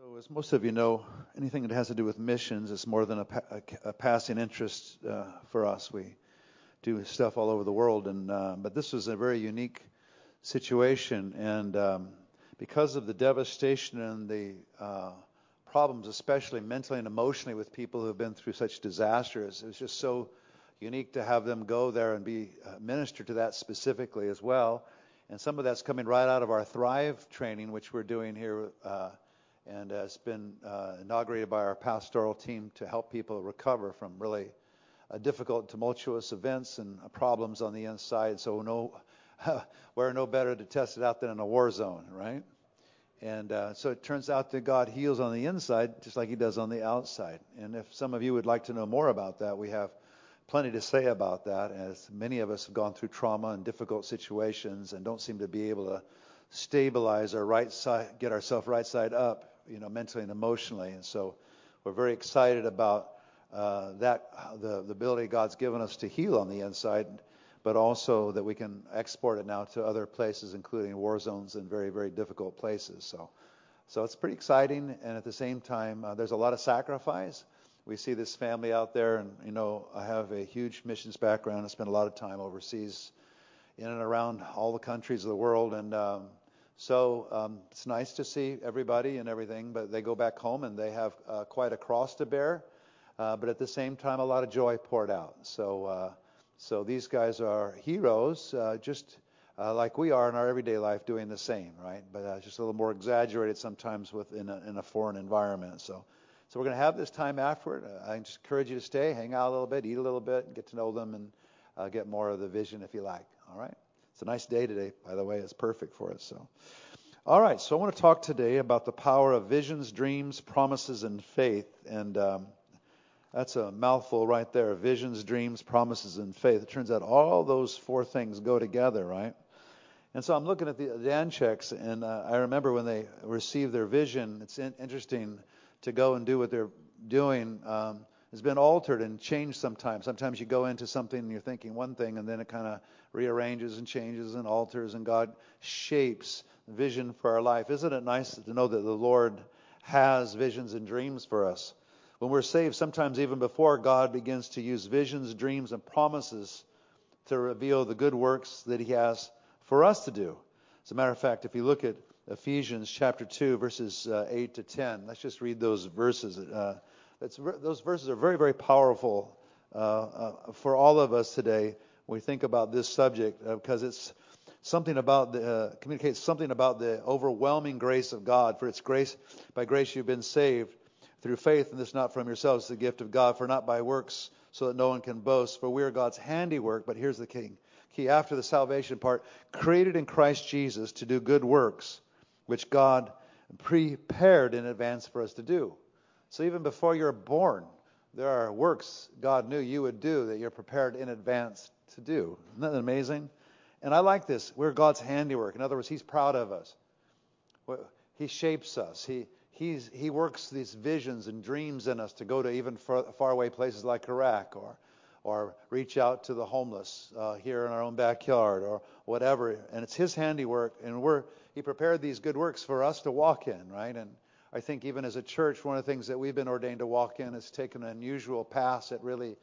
So, as most of you know, anything that has to do with missions is more than a, pa- a, a passing interest uh, for us. We do stuff all over the world, and uh, but this was a very unique situation, and um, because of the devastation and the uh, problems, especially mentally and emotionally, with people who have been through such disasters, it was just so unique to have them go there and be uh, ministered to that specifically as well. And some of that's coming right out of our Thrive training, which we're doing here uh, and it's been uh, inaugurated by our pastoral team to help people recover from really uh, difficult, tumultuous events and problems on the inside. So no, we're no better to test it out than in a war zone, right? And uh, so it turns out that God heals on the inside just like He does on the outside. And if some of you would like to know more about that, we have plenty to say about that, as many of us have gone through trauma and difficult situations and don't seem to be able to stabilize our right side, get ourselves right side up you know, mentally and emotionally. And so we're very excited about uh, that, the, the ability God's given us to heal on the inside, but also that we can export it now to other places, including war zones and very, very difficult places. So, so it's pretty exciting. And at the same time, uh, there's a lot of sacrifice. We see this family out there, and you know, I have a huge missions background. I spent a lot of time overseas, in and around all the countries of the world, and um, so um, it's nice to see everybody and everything, but they go back home and they have uh, quite a cross to bear, uh, but at the same time, a lot of joy poured out. So, uh, so these guys are heroes, uh, just uh, like we are in our everyday life, doing the same, right? But uh, just a little more exaggerated sometimes within a, in a foreign environment. So, so we're going to have this time afterward. I just encourage you to stay, hang out a little bit, eat a little bit, get to know them, and get more of the vision if you like. All right. It's a nice day today, by the way. It's perfect for us. So, all right. So I want to talk today about the power of visions, dreams, promises, and faith. And um, that's a mouthful right there: visions, dreams, promises, and faith. It turns out all those four things go together, right? And so I'm looking at the Dancheks, and uh, I remember when they received their vision. It's in, interesting to go and do what they're doing. Um, has been altered and changed sometimes. Sometimes you go into something and you're thinking one thing, and then it kind of rearranges and changes and alters, and God shapes vision for our life. Isn't it nice to know that the Lord has visions and dreams for us? When we're saved, sometimes even before God begins to use visions, dreams, and promises to reveal the good works that He has for us to do. As a matter of fact, if you look at Ephesians chapter 2, verses uh, 8 to 10, let's just read those verses. Uh, those verses are very, very powerful uh, uh, for all of us today when we think about this subject uh, because it's something about the, uh, communicates something about the overwhelming grace of God. For it's grace, by grace you've been saved through faith, and this not from yourselves, the gift of God, for not by works, so that no one can boast. For we are God's handiwork. But here's the king key after the salvation part, created in Christ Jesus to do good works, which God prepared in advance for us to do. So even before you're born, there are works God knew you would do that you're prepared in advance to do. Isn't that amazing? And I like this. We're God's handiwork. In other words, He's proud of us. He shapes us. He, he's, he works these visions and dreams in us to go to even far, faraway places like Iraq or, or reach out to the homeless uh, here in our own backyard or whatever. And it's His handiwork. And we're, He prepared these good works for us to walk in, right? And I think even as a church, one of the things that we've been ordained to walk in is take an unusual pass at really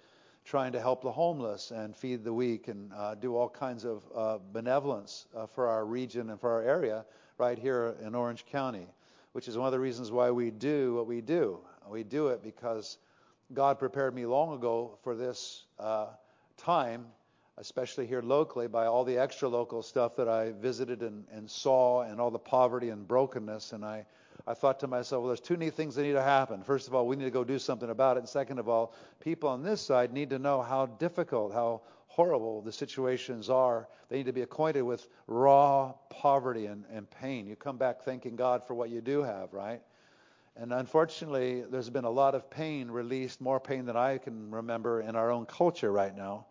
trying to help the homeless and feed the weak and uh, do all kinds of uh, benevolence uh, for our region and for our area right here in Orange County, which is one of the reasons why we do what we do. We do it because God prepared me long ago for this uh, time, especially here locally, by all the extra local stuff that I visited and, and saw and all the poverty and brokenness. And I I thought to myself, well, there's two neat things that need to happen. First of all, we need to go do something about it. And second of all, people on this side need to know how difficult, how horrible the situations are. They need to be acquainted with raw poverty and, and pain. You come back thanking God for what you do have, right? And unfortunately, there's been a lot of pain released, more pain than I can remember in our own culture right now.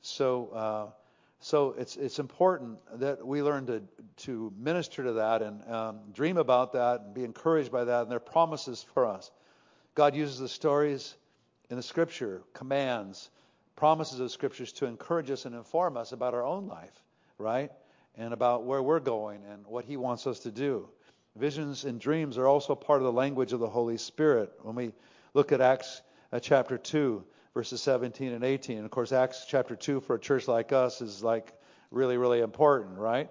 So, uh, so it's it's important that we learn to to minister to that and um, dream about that and be encouraged by that and their promises for us. God uses the stories in the Scripture, commands, promises of Scriptures to encourage us and inform us about our own life, right? And about where we're going and what He wants us to do. Visions and dreams are also part of the language of the Holy Spirit. When we look at Acts uh, chapter 2, verses 17 and 18, and of course, Acts chapter 2 for a church like us is like really, really important, right?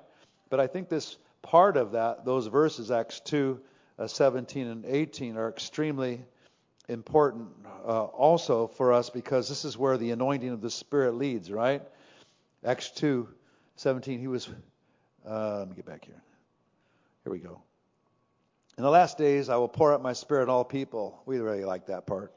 But I think this part of that, those verses, Acts 2, uh, 17 and 18, are extremely important uh, also for us because this is where the anointing of the Spirit leads, right? Acts 2, 17, he was, uh, let me get back here. Here we go. In the last days, I will pour out my spirit on all people. We really like that part.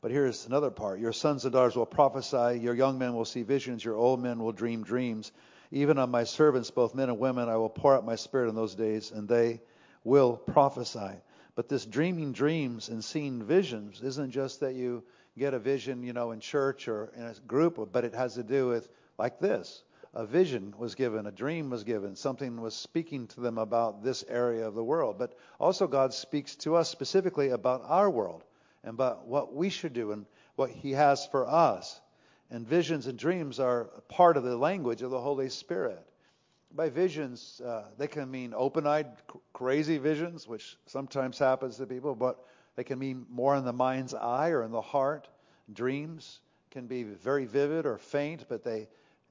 But here's another part. Your sons and daughters will prophesy. Your young men will see visions. Your old men will dream dreams. Even on my servants, both men and women, I will pour out my spirit in those days, and they will prophesy. But this dreaming dreams and seeing visions isn't just that you get a vision, you know, in church or in a group, but it has to do with like this a vision was given, a dream was given, something was speaking to them about this area of the world. But also, God speaks to us specifically about our world and about what we should do and what He has for us. And visions and dreams are part of the language of the Holy Spirit. By visions, uh, they can mean open eyed, crazy visions, which sometimes happens to people, but they can mean more in the mind's eye or in the heart. Dreams can be very vivid or faint, but they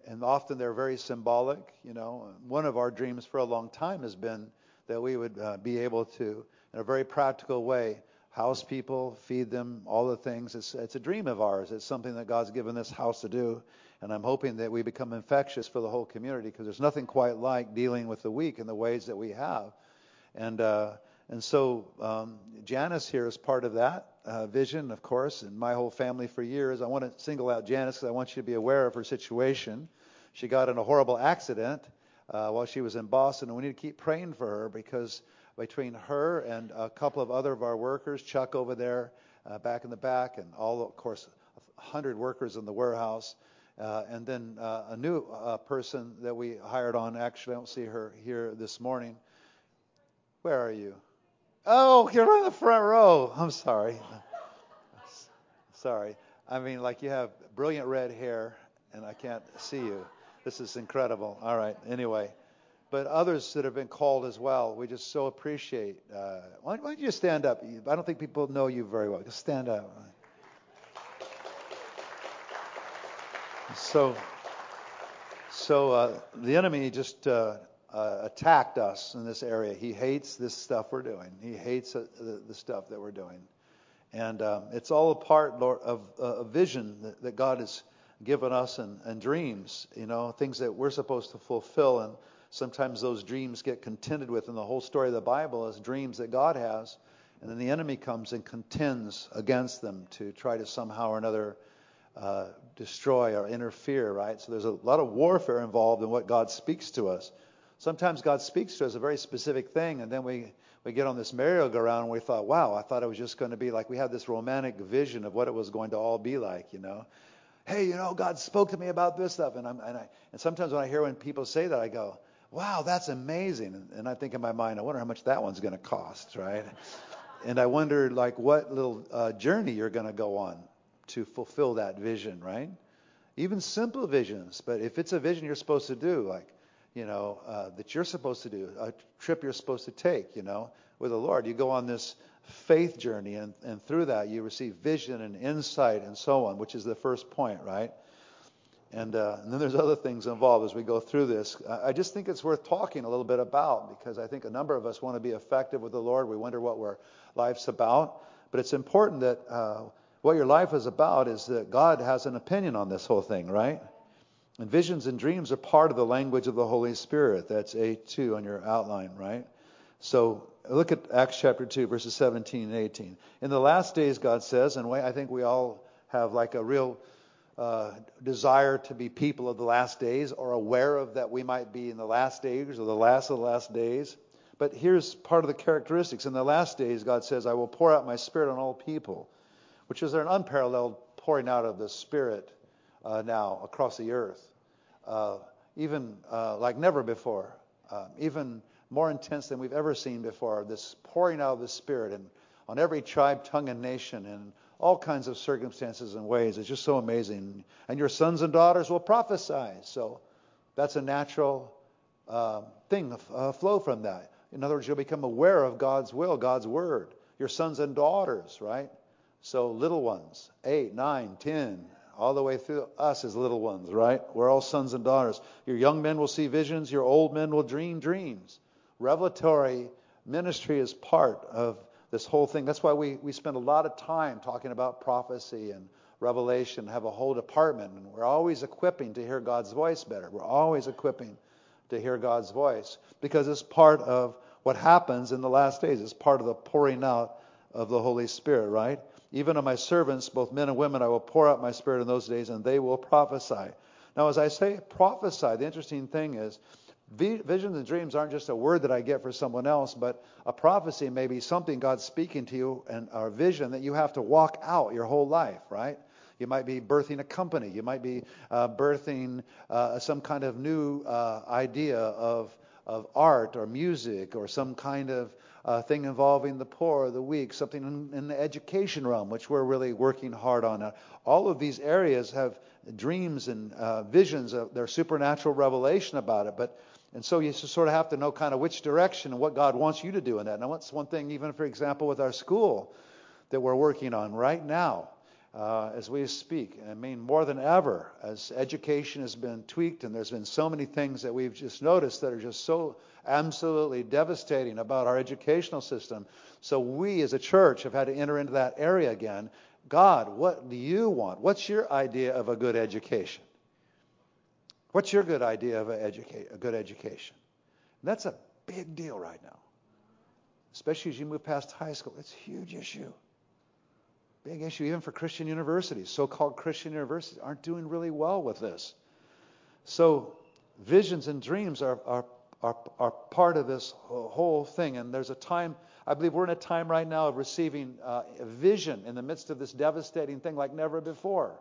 and often they're very symbolic. You know, one of our dreams for a long time has been that we would uh, be able to, in a very practical way, house people, feed them, all the things. It's, it's a dream of ours. It's something that God's given this house to do. And I'm hoping that we become infectious for the whole community because there's nothing quite like dealing with the weak in the ways that we have. And, uh, and so um, Janice here is part of that uh, vision, of course, and my whole family for years. I want to single out Janice because I want you to be aware of her situation. She got in a horrible accident uh, while she was in Boston, and we need to keep praying for her because between her and a couple of other of our workers, Chuck over there uh, back in the back, and all, of course, 100 workers in the warehouse, uh, and then uh, a new uh, person that we hired on. Actually, I don't see her here this morning. Where are you? Oh, you're in the front row. I'm sorry. sorry. I mean, like you have brilliant red hair, and I can't see you. This is incredible. All right. Anyway, but others that have been called as well, we just so appreciate. Uh, why, why don't you stand up? I don't think people know you very well. Just stand up. So, so uh, the enemy just uh, uh, attacked us in this area. He hates this stuff we're doing. He hates uh, the, the, stuff that we're doing, and um, it's all a part Lord, of uh, a vision that, that God has given us and, and dreams, you know, things that we're supposed to fulfill. And sometimes those dreams get contended with. And the whole story of the Bible is dreams that God has. And then the enemy comes and contends against them to try to somehow or another uh, destroy or interfere, right? So there's a lot of warfare involved in what God speaks to us. Sometimes God speaks to us a very specific thing, and then we, we get on this merry-go-round and we thought, wow, I thought it was just going to be like we had this romantic vision of what it was going to all be like, you know hey, you know, God spoke to me about this stuff. And, I'm, and, I, and sometimes when I hear when people say that, I go, wow, that's amazing. And, I think in my mind, I wonder how much that one's going to cost, right? and I wonder, like, what little uh, journey you're going to go on to fulfill that vision, right? Even simple visions, but if it's a vision you're supposed to do, like, you know, uh, that you're supposed to do, a trip you're supposed to take, you know, with the Lord, you go on this faith journey, and, and through that you receive vision and insight and so on, which is the first point, right? And, uh, and then there's other things involved as we go through this. I just think it's worth talking a little bit about because I think a number of us want to be effective with the Lord. We wonder what our life's about. But it's important that uh, what your life is about is that God has an opinion on this whole thing, right? And visions and dreams are part of the language of the Holy Spirit. That's A2 on your outline, right? So look at Acts chapter 2, verses 17 and 18. In the last days, God says, and I think we all have like a real uh, desire to be people of the last days or aware of that we might be in the last days or the last of the last days. But here's part of the characteristics. In the last days, God says, I will pour out my spirit on all people, which is an unparalleled pouring out of the spirit uh, now across the earth, uh, even uh, like never before. Um, even more intense than we've ever seen before. This pouring out of the Spirit and on every tribe, tongue, and nation, and all kinds of circumstances and ways. It's just so amazing. And your sons and daughters will prophesy. So that's a natural uh, thing, uh, flow from that. In other words, you'll become aware of God's will, God's word. Your sons and daughters, right? So little ones, eight, nine, ten, all the way through us as little ones, right? We're all sons and daughters. Your young men will see visions, your old men will dream dreams. Revelatory ministry is part of this whole thing. That's why we, we spend a lot of time talking about prophecy and revelation, have a whole department, and we're always equipping to hear God's voice better. We're always equipping to hear God's voice because it's part of what happens in the last days. It's part of the pouring out of the Holy Spirit, right? Even on my servants, both men and women, I will pour out my spirit in those days, and they will prophesy. Now, as I say prophesy, the interesting thing is visions and dreams aren't just a word that I get for someone else, but a prophecy may be something God's speaking to you and a vision that you have to walk out your whole life, right? You might be birthing a company. You might be uh, birthing uh, some kind of new uh, idea of, of art or music or some kind of uh, thing involving the poor or the weak, something in, in, the education realm, which we're really working hard on. all of these areas have dreams and uh, visions. Of, their supernatural revelation about it, but and so you sort of have to know kind of which direction and what God wants you to do in that. Now, that's one thing, even for example, with our school that we're working on right now uh, as we speak. I mean, more than ever, as education has been tweaked, and there's been so many things that we've just noticed that are just so absolutely devastating about our educational system. So we as a church have had to enter into that area again. God, what do you want? What's your idea of a good education? What's your good idea of a, a good education? And that's a big deal right now, especially as you move past high school. It's a huge issue. Big issue even for Christian universities. So called Christian universities aren't doing really well with this. So visions and dreams are, are, are, are part of this whole thing. And there's a time, I believe we're in a time right now of receiving uh, a vision in the midst of this devastating thing like never before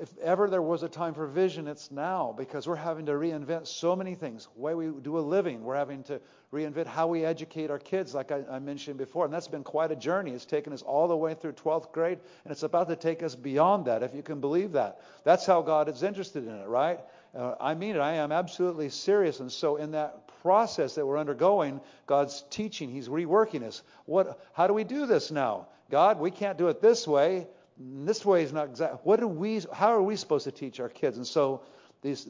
if ever there was a time for vision, it's now because we're having to reinvent so many things. The way we do a living, we're having to reinvent how we educate our kids, like I, I, mentioned before. And that's been quite a journey. It's taken us all the way through 12th grade, and it's about to take us beyond that, if you can believe that. That's how God is interested in it, right? Uh, I mean it. I am absolutely serious. And so, in that process that we're undergoing, God's teaching, He's reworking us. What? How do we do this now? God, we can't do it this way this way is not exact. What are we? How are we supposed to teach our kids? And so, these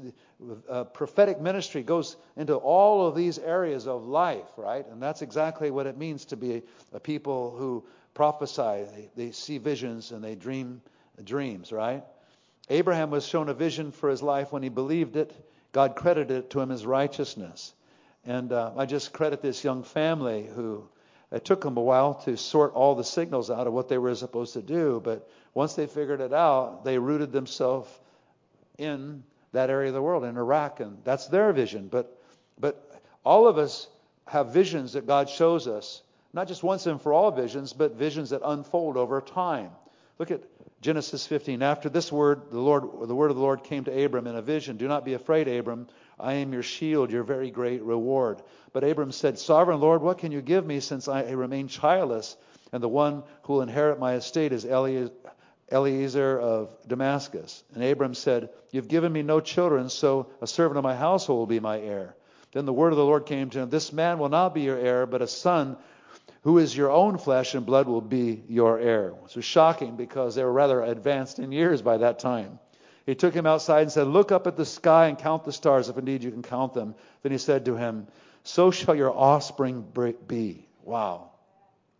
uh, prophetic ministry goes into all of these areas of life, right? And that's exactly what it means to be a people who prophesy. They, they see visions and they dream dreams, right? Abraham was shown a vision for his life when he believed it. God credited it to him as righteousness. And uh, I just credit this young family who it took them a while to sort all the signals out of what they were supposed to do, but once they figured it out, they rooted themselves in that area of the world, in Iraq, and that's their vision. But, but all of us have visions that God shows us, not just once and for all visions, but visions that unfold over time. Look at Genesis 15. After this word, the Lord, the word of the Lord came to Abram in a vision. Do not be afraid, Abram. I am your shield, your very great reward. But Abram said, Sovereign Lord, what can you give me since I remain childless? And the one who will inherit my estate is Eliezer of Damascus. And Abram said, You've given me no children, so a servant of my household will be my heir. Then the word of the Lord came to him, This man will not be your heir, but a son who is your own flesh and blood will be your heir. Was shocking because they were rather advanced in years by that time. He took him outside and said, Look up at the sky and count the stars, if indeed you can count them. Then he said to him, So shall your offspring be. Wow.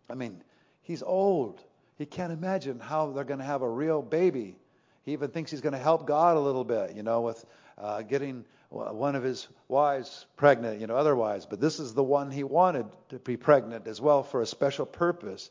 I mean, he's old. He can't imagine how they're going to have a real baby. He even thinks he's going to help God a little bit, you know, with uh, getting one of his wives pregnant, you know, otherwise. But this is the one he wanted to be pregnant as well for a special purpose.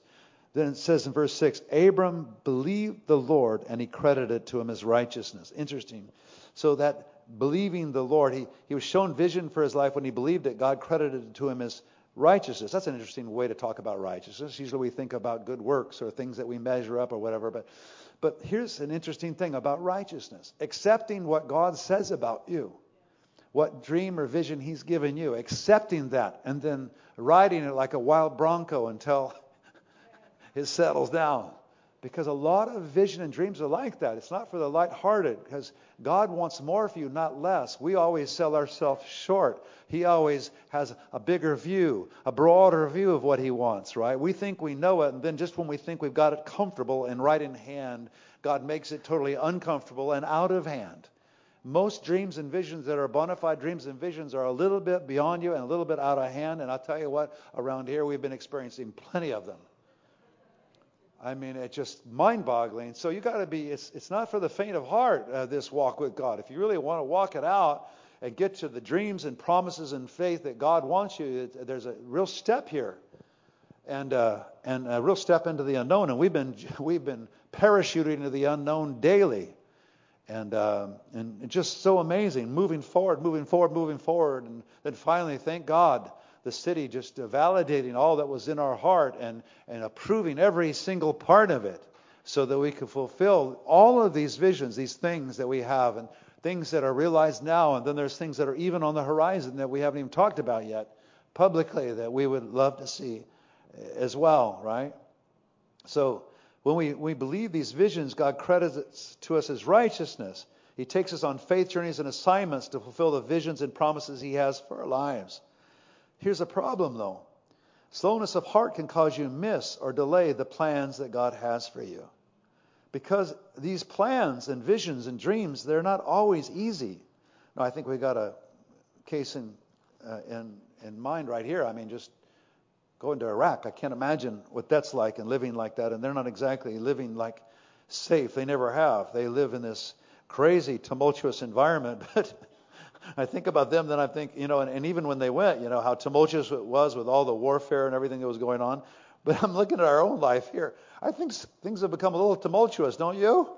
Then it says in verse 6 Abram believed the Lord and he credited to him as righteousness. Interesting. So that believing the Lord, he, he was shown vision for his life when he believed it. God credited it to him as righteousness. That's an interesting way to talk about righteousness. Usually we think about good works or things that we measure up or whatever. But, but here's an interesting thing about righteousness accepting what God says about you, what dream or vision he's given you, accepting that, and then riding it like a wild bronco until it settles down Because a lot of vision and dreams are like that. It's not for the light-hearted because God wants more for you, not less. We always sell ourselves short. He always has a bigger view, a broader view of what he wants, right? We think we know it, and then just when we think we've got it comfortable and right in hand, God makes it totally uncomfortable and out of hand. Most dreams and visions that are bona fide dreams and visions are a little bit beyond you and a little bit out of hand. And I'll tell you what, around here we've been experiencing plenty of them. I mean, it's just mind-boggling. So you got to be. It's it's not for the faint of heart. Uh, this walk with God. If you really want to walk it out and get to the dreams and promises and faith that God wants you, it, there's a real step here, and uh, and a real step into the unknown. And we've been we've been parachuting into the unknown daily, and uh, and just so amazing. Moving forward, moving forward, moving forward, and then finally, thank God the city just validating all that was in our heart and, and approving every single part of it so that we could fulfill all of these visions, these things that we have, and things that are realized now, and then there's things that are even on the horizon that we haven't even talked about yet publicly that we would love to see eh, as well, right? So when we, we believe these visions, God credits to us as righteousness. He takes us on faith journeys and assignments to fulfill the visions and promises He has for our lives. Here's a problem, though slowness of heart can cause you to miss or delay the plans that God has for you. Because these plans and visions and dreams, they're not always easy. No, I think we got a case in, uh, in, in mind right here. I mean, just going to Iraq, I can't imagine what that's like and living like that. And they're not exactly living like safe. They never have. They live in this crazy, tumultuous environment, but I think about them, then I think, you know, and, and even when they went, you know, how tumultuous it was with all the warfare and everything that was going on. But I'm looking at our own life here. I think things have become a little tumultuous, don't you?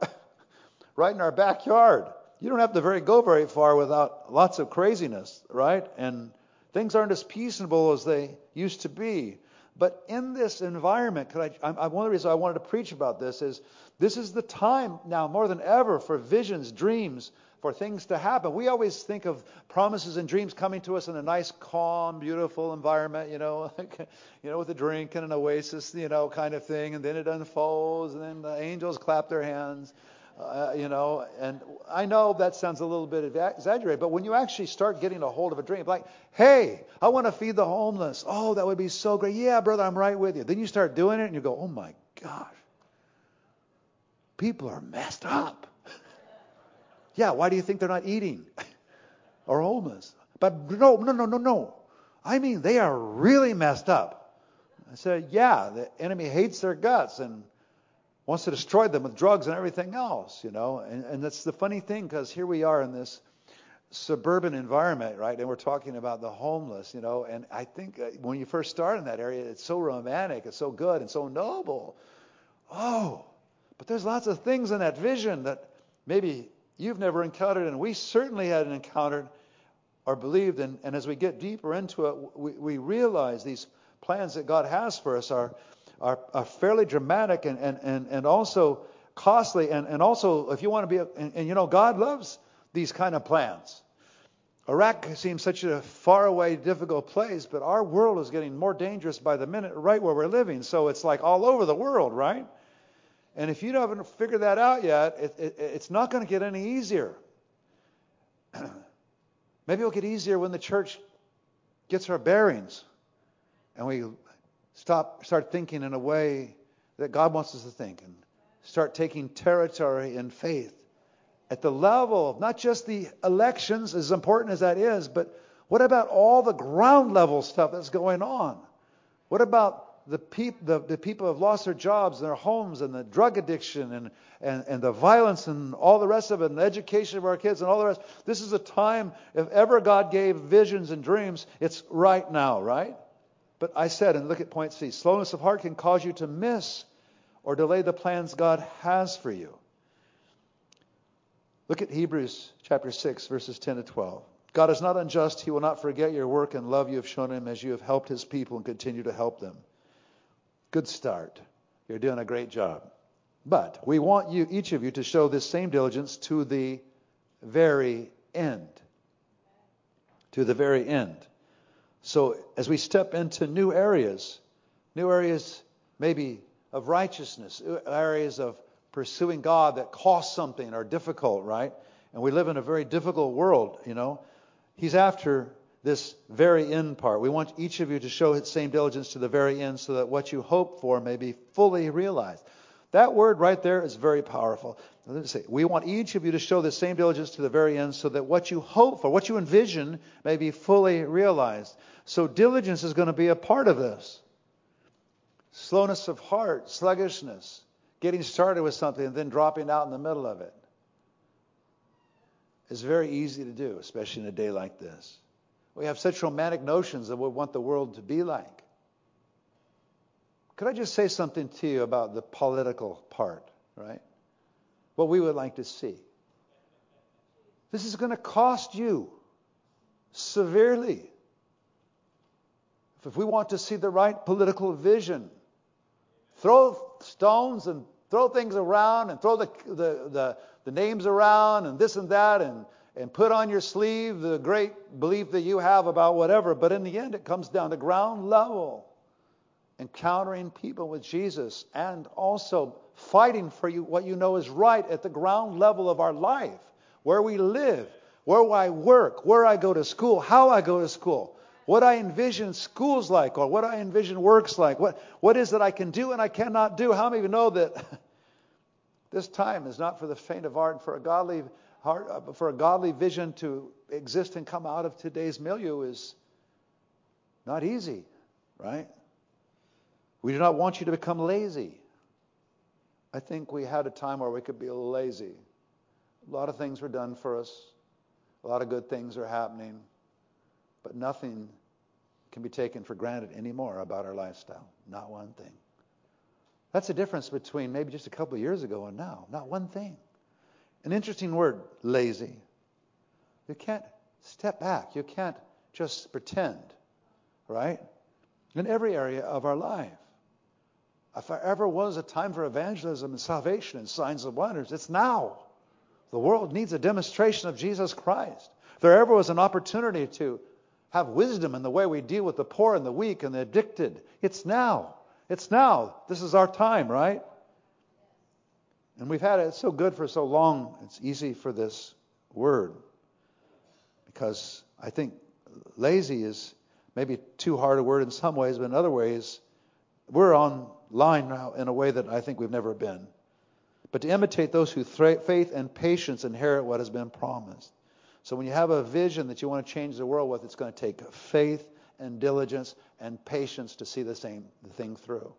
right in our backyard. You don't have to very go very far without lots of craziness, right? And things aren't as peaceable as they used to be. But in this environment, I, I, one of the reasons I wanted to preach about this is this is the time now more than ever for visions, dreams, for things to happen. We always think of promises and dreams coming to us in a nice, calm, beautiful environment, you know, you know, with a drink and an oasis, you know, kind of thing, and then it unfolds, and then the angels clap their hands. Uh, you know, and I know that sounds a little bit exaggerated, but when you actually start getting a hold of a dream, like, hey, I want to feed the homeless. Oh, that would be so great. Yeah, brother, I'm right with you. Then you start doing it, and you go, oh my gosh, people are messed up. Yeah, why do you think they're not eating or homeless? But no, no, no, no, no. I mean, they are really messed up. I said, yeah, the enemy hates their guts and wants to destroy them with drugs and everything else, you know. And, and that's the funny thing because here we are in this suburban environment, right? And we're talking about the homeless, you know. And I think uh, when you first start in that area, it's so romantic, it's so good and so noble. Oh, but there's lots of things in that vision that maybe you've never encountered, and we certainly hadn't encountered or believed. And, and as we get deeper into it, we, we realize these plans that God has for us are, are, are fairly dramatic and, and, and, and also costly. And, and also, if you want to be, a, and, and you know, God loves these kind of plans. Iraq seems such a faraway, difficult place, but our world is getting more dangerous by the minute right where we're living. So it's like all over the world, right? And if you haven't figured that out yet, it, it, it's not going to get any easier. Maybe it'll get easier when the church gets our bearings and we stop, start thinking in a way that God wants us to think and start taking territory in faith at the level of not just the elections, as important as that is, but what about all the ground level stuff that's going on? What about the, peop, the, the people have lost their jobs and their homes and the drug addiction and, and, and the violence and all the rest of it and the education of our kids and all the rest. This is a time, if ever God gave visions and dreams, it's right now, right? But I said, and look at point C slowness of heart can cause you to miss or delay the plans God has for you. Look at Hebrews chapter 6, verses 10 to 12. God is not unjust. He will not forget your work and love you have shown him as you have helped his people and continue to help them. Good start. You're doing a great job. But we want you, each of you, to show this same diligence to the very end. To the very end. So as we step into new areas, new areas maybe of righteousness, areas of pursuing God that cost something are difficult, right? And we live in a very difficult world, you know. He's after this very end part. We want each of you to show its same diligence to the very end so that what you hope for may be fully realized. That word right there is very powerful. Say, we want each of you to show the same diligence to the very end so that what you hope for, what you envision, may be fully realized. So diligence is going to be a part of this. Slowness of heart, sluggishness, getting started with something and then dropping out in the middle of it is very easy to do, especially in a day like this. We have such romantic notions of what we want the world to be like. Could I just say something to you about the political part, right? What we would like to see. This is going to cost you severely. If we want to see the right political vision, throw stones and throw things around and throw the, the, the, the names around and this and that and and put on your sleeve the great belief that you have about whatever. But in the end, it comes down to ground level encountering people with Jesus and also fighting for you what you know is right at the ground level of our life, where we live, where I work, where I go to school, how I go to school, what I envision schools like, or what I envision works like, what, what is that I can do and I cannot do. How many of you know that this time is not for the faint of heart and for a godly heart, uh, for a godly vision to exist and come out of today's milieu is not easy, right? We do not want you to become lazy. I think we had a time where we could be lazy. A lot of things were done for us. A lot of good things are happening. But nothing can be taken for granted anymore about our lifestyle. Not one thing. That's the difference between maybe just a couple of years ago and now. Not one thing. An interesting word, lazy. You can't step back. You can't just pretend, right? In every area of our life. If there ever was a time for evangelism and salvation and signs and wonders, it's now. The world needs a demonstration of Jesus Christ. If there ever was an opportunity to have wisdom in the way we deal with the poor and the weak and the addicted, it's now. It's now. This is our time, right? And we've had it so good for so long, it's easy for this word. Because I think lazy is maybe too hard a word in some ways, but in other ways, we're on line now in a way that I think we've never been. But to imitate those who th- faith and patience inherit what has been promised. So when you have a vision that you want to change the world with, it's going to take faith and diligence and patience to see the same the thing through.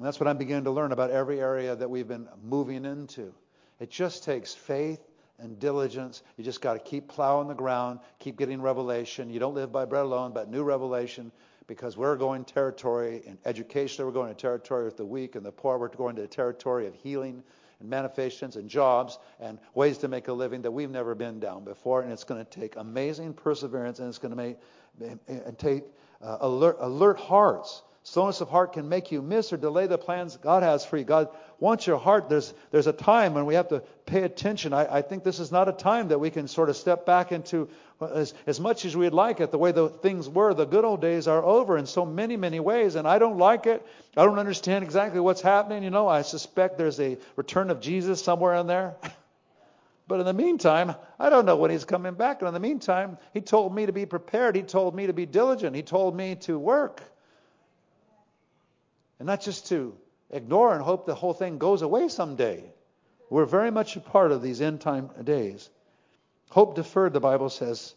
And that's what I'm beginning to learn about every area that we've been moving into. It just takes faith and diligence. You just got to keep plowing the ground, keep getting revelation. You don't live by bread alone, but new revelation because we're going territory in education, we're going to territory with the weak and the poor, we're going to a territory of healing and manifestations and jobs and ways to make a living that we've never been down before. And it's going to take amazing perseverance and it's going to make and take uh, alert, alert hearts Slowness of heart can make you miss or delay the plans God has for you. God wants your heart. There's, there's a time when we have to pay attention. I, I think this is not a time that we can sort of step back into as, as much as we'd like it, the way the things were. The good old days are over in so many, many ways, and I don't like it. I don't understand exactly what's happening. You know, I suspect there's a return of Jesus somewhere in there. But in the meantime, I don't know when he's coming back. And in the meantime, he told me to be prepared. He told me to be diligent. He told me to work. And not just to ignore and hope the whole thing goes away someday. We're very much a part of these end time days. Hope deferred, the Bible says,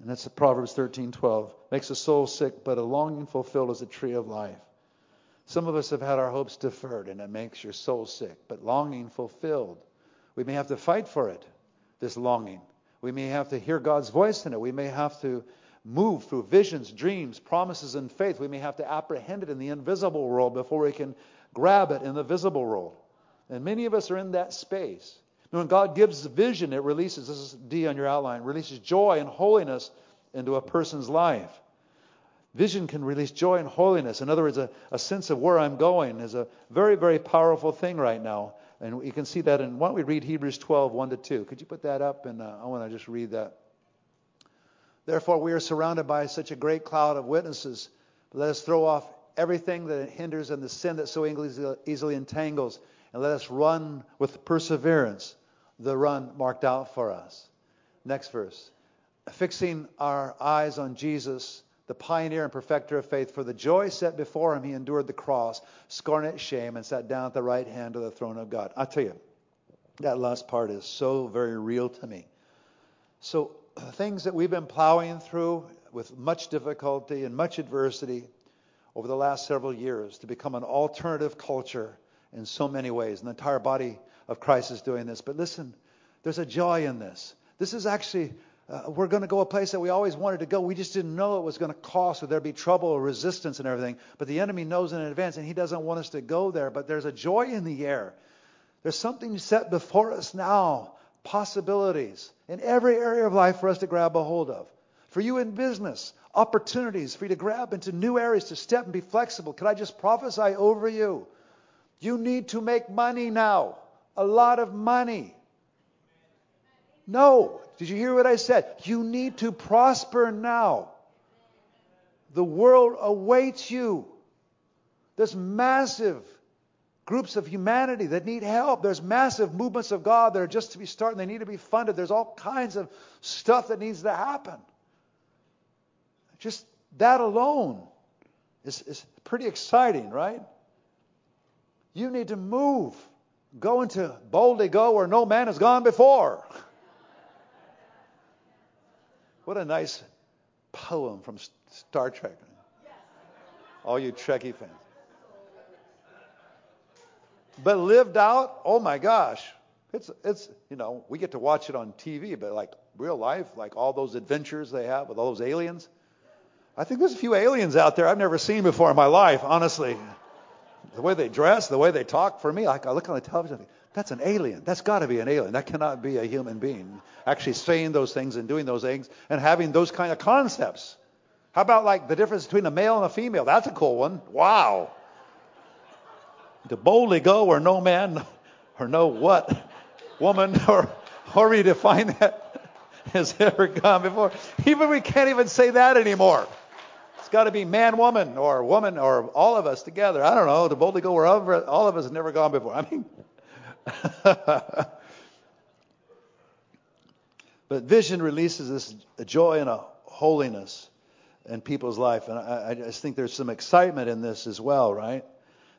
and that's Proverbs 13:12, makes a soul sick, but a longing fulfilled is a tree of life. Some of us have had our hopes deferred, and it makes your soul sick, but longing fulfilled. We may have to fight for it, this longing. We may have to hear God's voice in it. We may have to move through visions, dreams, promises, and faith. We may have to apprehend it in the invisible world before we can grab it in the visible world. And many of us are in that space. When God gives vision, it releases, this is D on your outline, releases joy and holiness into a person's life. Vision can release joy and holiness. In other words, a, a sense of where I'm going is a very, very powerful thing right now. And you can see that in, why don't we read Hebrews 12, 1 to 2. Could you put that up? And uh, I want to just read that. Therefore, we are surrounded by such a great cloud of witnesses. Let us throw off everything that hinders and the sin that so easily entangles, and let us run with perseverance the run marked out for us. Next verse. Fixing our eyes on Jesus, the pioneer and perfecter of faith, for the joy set before him, he endured the cross, scorning its shame, and sat down at the right hand of the throne of God. I tell you, that last part is so very real to me. So, things that we've been plowing through with much difficulty and much adversity over the last several years to become an alternative culture in so many ways. And the entire body of Christ is doing this. But listen, there's a joy in this. This is actually, uh, we're going to go a place that we always wanted to go. We just didn't know it was going to cost or there'd be trouble or resistance and everything. But the enemy knows in advance and he doesn't want us to go there. But there's a joy in the air. There's something set before us now, possibilities in every area of life for us to grab a hold of. For you in business, opportunities for you to grab into new areas, to step and be flexible. Could I just prophesy over you? You need to make money now. A lot of money. No. Did you hear what I said? You need to prosper now. The world awaits you. This massive groups of humanity that need help. There's massive movements of God that are just to be starting. They need to be funded. There's all kinds of stuff that needs to happen. Just that alone is, is pretty exciting, right? You need to move. Go into boldly go where no man has gone before. What a nice poem from Star Trek. All you Trekkie fans. But lived out, oh my gosh. It's it's you know, we get to watch it on TV, but like real life, like all those adventures they have with all those aliens. I think there's a few aliens out there I've never seen before in my life, honestly. The way they dress, the way they talk, for me, like I look on the television, that's an alien. That's got to be an alien. That cannot be a human being. Actually saying those things and doing those things and having those kind of concepts. How about like the difference between a male and a female? That's a cool one. Wow. To boldly go where no man or no what woman or however you define that has ever gone before. Even we can't even say that anymore. It's got to be man, woman, or woman, or all of us together. I don't know. To boldly go where all of us have never gone before. I mean, but vision releases this joy and a holiness in people's life, and I, I just think there's some excitement in this as well, right?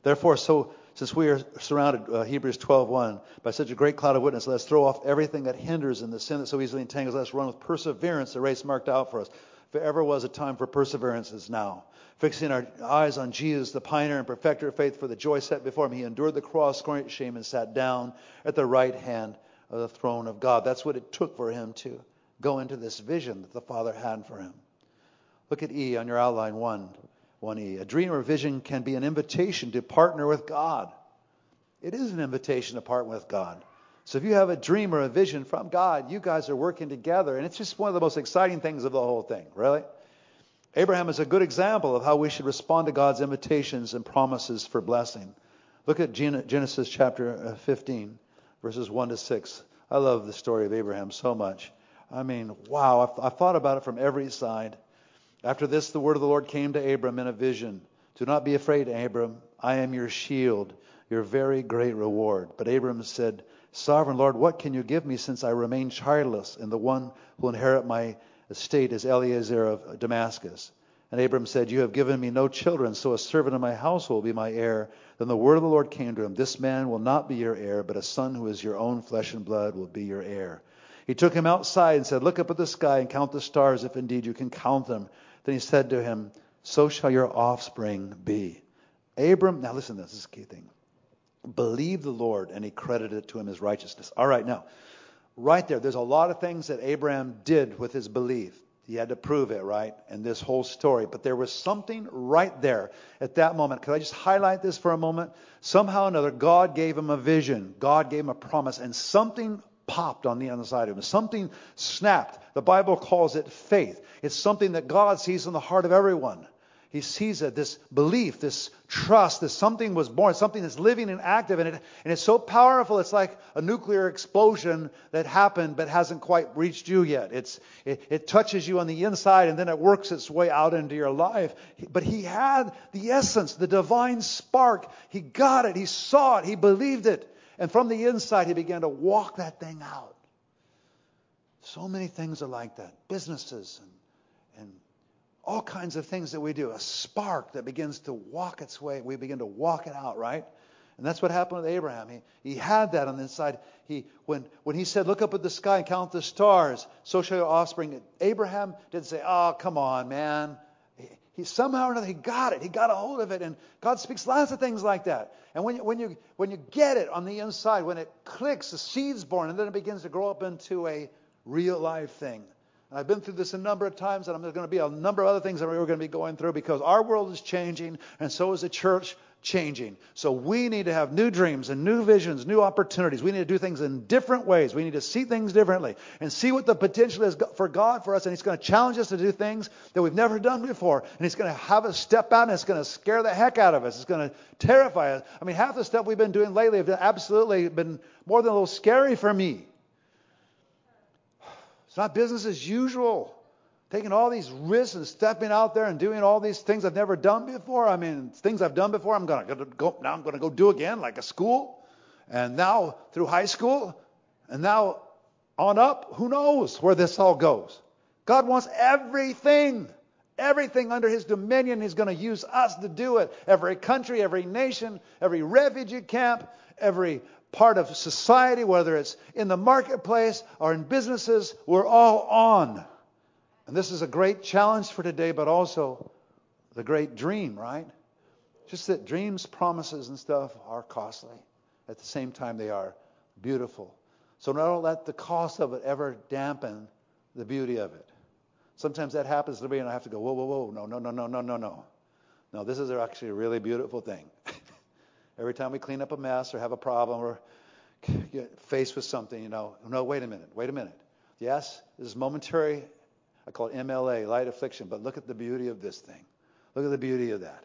Therefore, so since we are surrounded, uh, Hebrews 12:1, by such a great cloud of witness, let's throw off everything that hinders and the sin that so easily entangles. Let's run with perseverance the race marked out for us. If there ever was a time for perseverance, it's now. Fixing our eyes on Jesus, the pioneer and perfecter of faith, for the joy set before him, he endured the cross, scorning its shame, and sat down at the right hand of the throne of God. That's what it took for him to go into this vision that the Father had for him. Look at E on your outline 1, 1E. A dream or vision can be an invitation to partner with God. It is an invitation to partner with God. So if you have a dream or a vision from God, you guys are working together. And it's just one of the most exciting things of the whole thing, really. Abraham is a good example of how we should respond to God's invitations and promises for blessing. Look at Genesis chapter uh, 15, verses 1 to 6. I love the story of Abraham so much. I mean, wow, I've, I've thought about it from every side. After this, the word of the Lord came to Abram in a vision. Do not be afraid, Abram. I am your shield, your very great reward. But Abram said, Sovereign Lord, what can you give me since I remain childless, and the one who will inherit my estate is Eliezer of Damascus? And Abram said, You have given me no children, so a servant of my household will be my heir. Then the word of the Lord came to him, This man will not be your heir, but a son who is your own flesh and blood will be your heir. He took him outside and said, Look up at the sky and count the stars, if indeed you can count them. Then he said to him, So shall your offspring be. Abram, now listen to this, this is a key thing Believe the Lord and he credited it to him as righteousness. All right, now, right there, there's a lot of things that Abraham did with his belief. He had to prove it, right? In this whole story. But there was something right there at that moment. Could I just highlight this for a moment? Somehow or another, God gave him a vision. God gave him a promise. And something popped on the inside of him. Something snapped. The Bible calls it faith. It's something that God sees in the heart of everyone. he sees it, this belief, this trust, this something was born, something that's living and active, and, it, and it's so powerful. It's like a nuclear explosion that happened but hasn't quite reached you yet. It's, it, it touches you on the inside, and then it works its way out into your life. But he had the essence, the divine spark. He got it. He saw it. He believed it. And from the inside, he began to walk that thing out. So many things are like that. Businesses and all kinds of things that we do. A spark that begins to walk its way. We begin to walk it out, right? And that's what happened with Abraham. He, he had that on the inside. He, when, when he said, Look up at the sky and count the stars, so shall your offspring. Abraham didn't say, Oh, come on, man. He, somehow or another, he got it. He got a hold of it. And God speaks lots of things like that. And when you, when, you, when you get it on the inside, when it clicks, the seed's born, and then it begins to grow up into a real life thing. I've been through this a number of times, and I'm going to be a number of other things that we're going to be going through because our world is changing, and so is the church changing. So we need to have new dreams and new visions, new opportunities. We need to do things in different ways. We need to see things differently and see what the potential is for God for us. And He's going to challenge us to do things that we've never done before. And He's going to have us step out, and it's going to scare the heck out of us. It's going to terrify us. I mean, half the stuff we've been doing lately have absolutely been more than a little scary for me. It's not business as usual. Taking all these risks and stepping out there and doing all these things I've never done before. I mean, things I've done before, I'm going to go now. I'm going to go do again, like a school, and now through high school, and now on up. Who knows where this all goes? God wants everything, everything under His dominion. He's going to use us to do it. Every country, every nation, every refugee camp, every part of society, whether it's in the marketplace or in businesses, we're all on. And this is a great challenge for today, but also the great dream, right? Just that dreams, promises, and stuff are costly. At the same time, they are beautiful. So don't let the cost of it ever dampen the beauty of it. Sometimes that happens to me, and I have to go, whoa, whoa, whoa, no, no, no, no, no, no, no. No, this is actually a really beautiful thing. Every time we clean up a mess or have a problem or get faced with something, you know, no, wait a minute, wait a minute. Yes, this is momentary. I call it MLA, light affliction, but look at the beauty of this thing. Look at the beauty of that.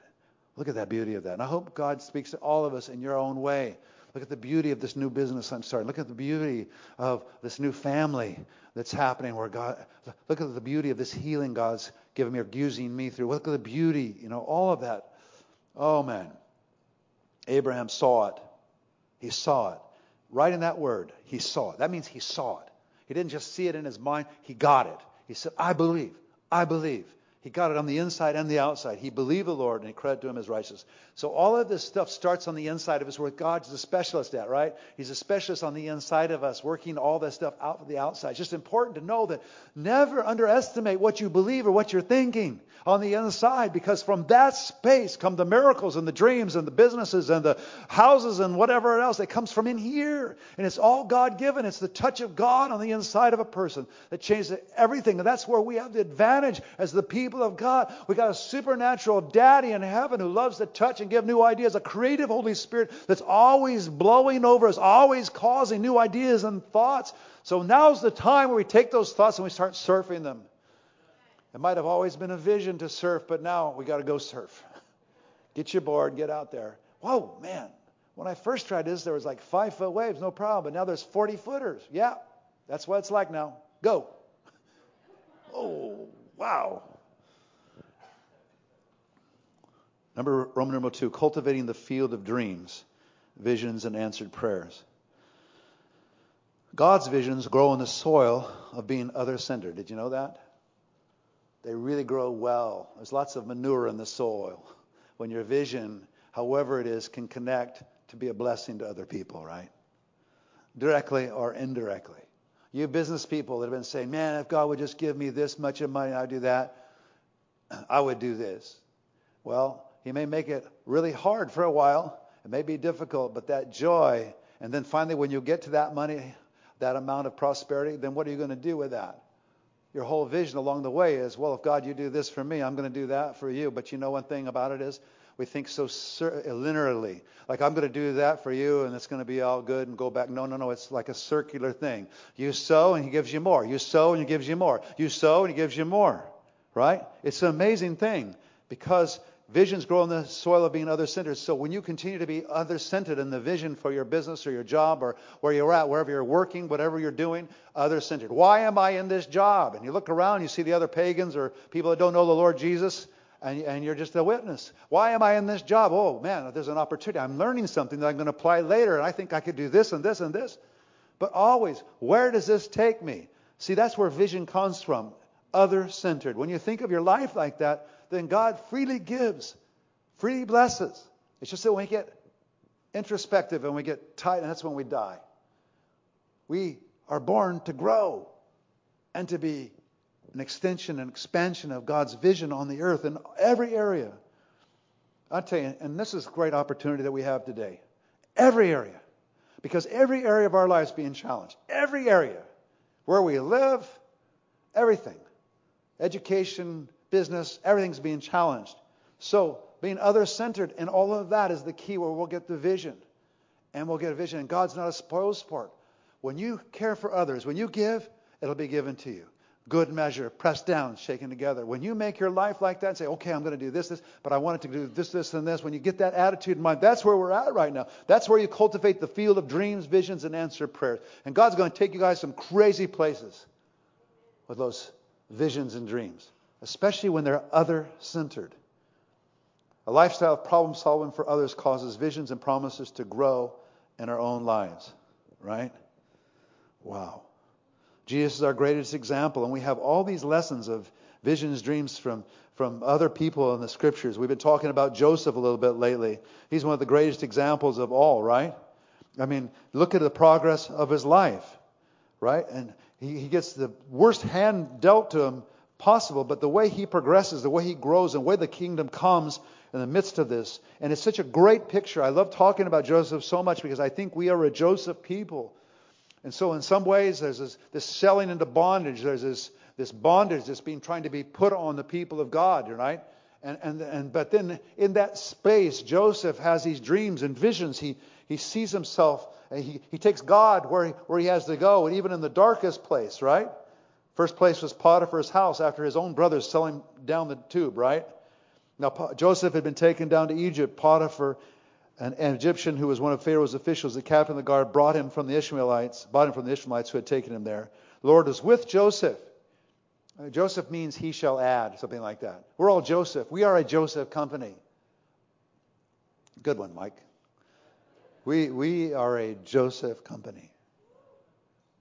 Look at that beauty of that. And I hope God speaks to all of us in your own way. Look at the beauty of this new business I'm starting. Look at the beauty of this new family that's happening where God, look at the beauty of this healing God's giving me or using me through. Look at the beauty, you know, all of that. Oh, man. Abraham saw it. He saw it. Right in that word, he saw it. That means he saw it. He didn't just see it in his mind, he got it. He said, I believe. I believe. He got it on the inside and the outside. He believed the Lord and he credited to him as righteous. So all of this stuff starts on the inside of us where God's a specialist at, right? He's a specialist on the inside of us, working all this stuff out from the outside. It's just important to know that never underestimate what you believe or what you're thinking on the inside because from that space come the miracles and the dreams and the businesses and the houses and whatever else that comes from in here. And it's all God given. It's the touch of God on the inside of a person that changes everything. And that's where we have the advantage as the people people of God. We got a supernatural daddy in heaven who loves to touch and give new ideas, a creative Holy Spirit that's always blowing over us, always causing new ideas and thoughts. So now's the time where we take those thoughts and we start surfing them. It might have always been a vision to surf, but now we got to go surf. Get your board, get out there. Whoa, man. When I first tried this, there was like five foot waves, no problem. But now there's 40 footers. Yeah, that's what it's like now. Go. Oh, wow. Number Roman number two, cultivating the field of dreams, visions, and answered prayers. God's visions grow in the soil of being other centered. Did you know that? They really grow well. There's lots of manure in the soil. When your vision, however it is, can connect to be a blessing to other people, right? Directly or indirectly. You business people that have been saying, man, if God would just give me this much of money, I'd do that, I would do this. Well, he may make it really hard for a while. It may be difficult, but that joy, and then finally, when you get to that money, that amount of prosperity, then what are you going to do with that? Your whole vision along the way is, well, if God, you do this for me, I'm going to do that for you. But you know one thing about it is, we think so linearly. Like, I'm going to do that for you, and it's going to be all good and go back. No, no, no. It's like a circular thing. You sow, and He gives you more. You sow, and He gives you more. You sow, and He gives you more. Right? It's an amazing thing because visions grow in the soil of being other centered. So when you continue to be other centered in the vision for your business or your job or where you're at, wherever you're working, whatever you're doing, other centered. Why am I in this job? And you look around, you see the other pagans or people that don't know the Lord Jesus, and, and you're just a witness. Why am I in this job? Oh man, there's an opportunity. I'm learning something that I'm going to apply later, and I think I could do this and this and this. But always, where does this take me? See, that's where vision comes from, other centered. When you think of your life like that, then God freely gives, freely blesses. It's just that when we get introspective and we get tight, and that's when we die. We are born to grow and to be an extension and expansion of God's vision on the earth in every area. I tell you, and this is a great opportunity that we have today. Every area. Because every area of our lives is being challenged. Every area. Where we live, everything. Education, business, everything's being challenged. So, being other centered and all of that is the key where we'll get the vision. And we'll get a vision. And God's not a spoil sport. When you care for others, when you give, it'll be given to you. Good measure, pressed down, shaken together. When you make your life like that and say, okay, I'm going to do this, this, but I wanted to do this, this, and this, when you get that attitude in mind, that's where we're at right now. That's where you cultivate the field of dreams, visions, and answered prayers. And God's going to take you guys some crazy places with those visions and dreams especially when they're other centered. A lifestyle of problem solving for others causes visions and promises to grow in our own lives, right? Wow. Jesus is our greatest example, and we have all these lessons of visions, dreams from, from other people in the scriptures. We've been talking about Joseph a little bit lately. He's one of the greatest examples of all, right? I mean, look at the progress of his life, right? And he, he gets the worst hand dealt to him possible, but the way he progresses, the way he grows, and the way the kingdom comes in the midst of this. And it's such a great picture. I love talking about Joseph so much because I think we are a Joseph people. And so, in some ways, there's this, this selling into bondage. There's this, this bondage that's being trying to be put on the people of God, right? And, and, and, but then in that space, Joseph has these dreams and visions. He, he sees himself, he, he takes God where he, where he has to go, and even in the darkest place, right? First place was Potiphar's house after his own brothers sell him down the tube, right? Now, Joseph had been taken down to Egypt. Potiphar, an, an, Egyptian who was one of Pharaoh's officials, the captain of the guard, brought him from the Ishmaelites, bought him from the Ishmaelites who had taken him there. The Lord was with Joseph. Uh, Joseph means he shall add, something like that. We're all Joseph. We are a Joseph company. Good one, Mike. We, we are a Joseph company.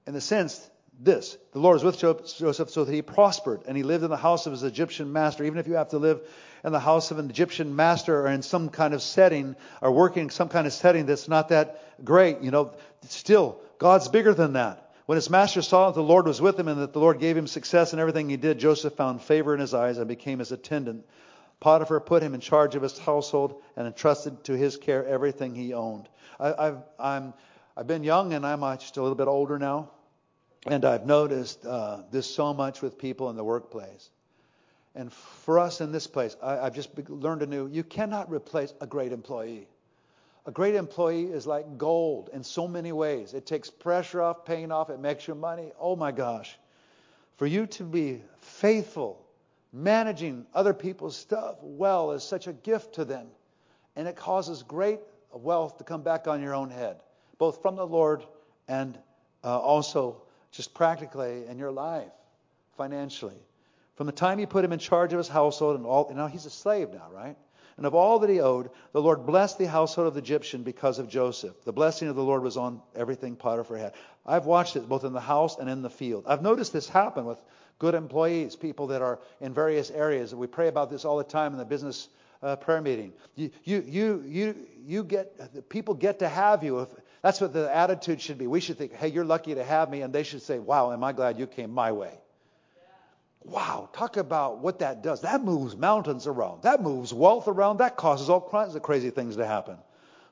In the sense this the Lord was with Joseph so that he prospered and he lived in the house of his Egyptian master. Even if you have to live in the house of an Egyptian master or in some kind of setting or working in some kind of setting that's not that great, you know, still, God's bigger than that. When his master saw that the Lord was with him and that the Lord gave him success in everything he did, Joseph found favor in his eyes and became his attendant. Potiphar put him in charge of his household and entrusted to his care everything he owned. I, have I'm, I've been young and I'm uh, just a little bit older now. And I've noticed uh, this so much with people in the workplace. And for us in this place, I, I've just learned anew you cannot replace a great employee. A great employee is like gold in so many ways. It takes pressure off, pain off, it makes you money. Oh my gosh. For you to be faithful, managing other people's stuff well is such a gift to them. And it causes great wealth to come back on your own head, both from the Lord and uh, also just practically in your life, financially. From the time you put him in charge of his household and all, and now he's a slave now, right? And of all that he owed, the Lord blessed the household of the Egyptian because of Joseph. The blessing of the Lord was on everything Potiphar had. I've watched it both in the house and in the field. I've noticed this happen with good employees, people that are in various areas. We pray about this all the time in the business uh, prayer meeting. You, you, you, you, you get people get to have you. If, that's what the attitude should be. We should think, hey, you're lucky to have me. And they should say, wow, am I glad you came my way. Wow, talk about what that does. That moves mountains around. That moves wealth around. That causes all kinds of crazy things to happen.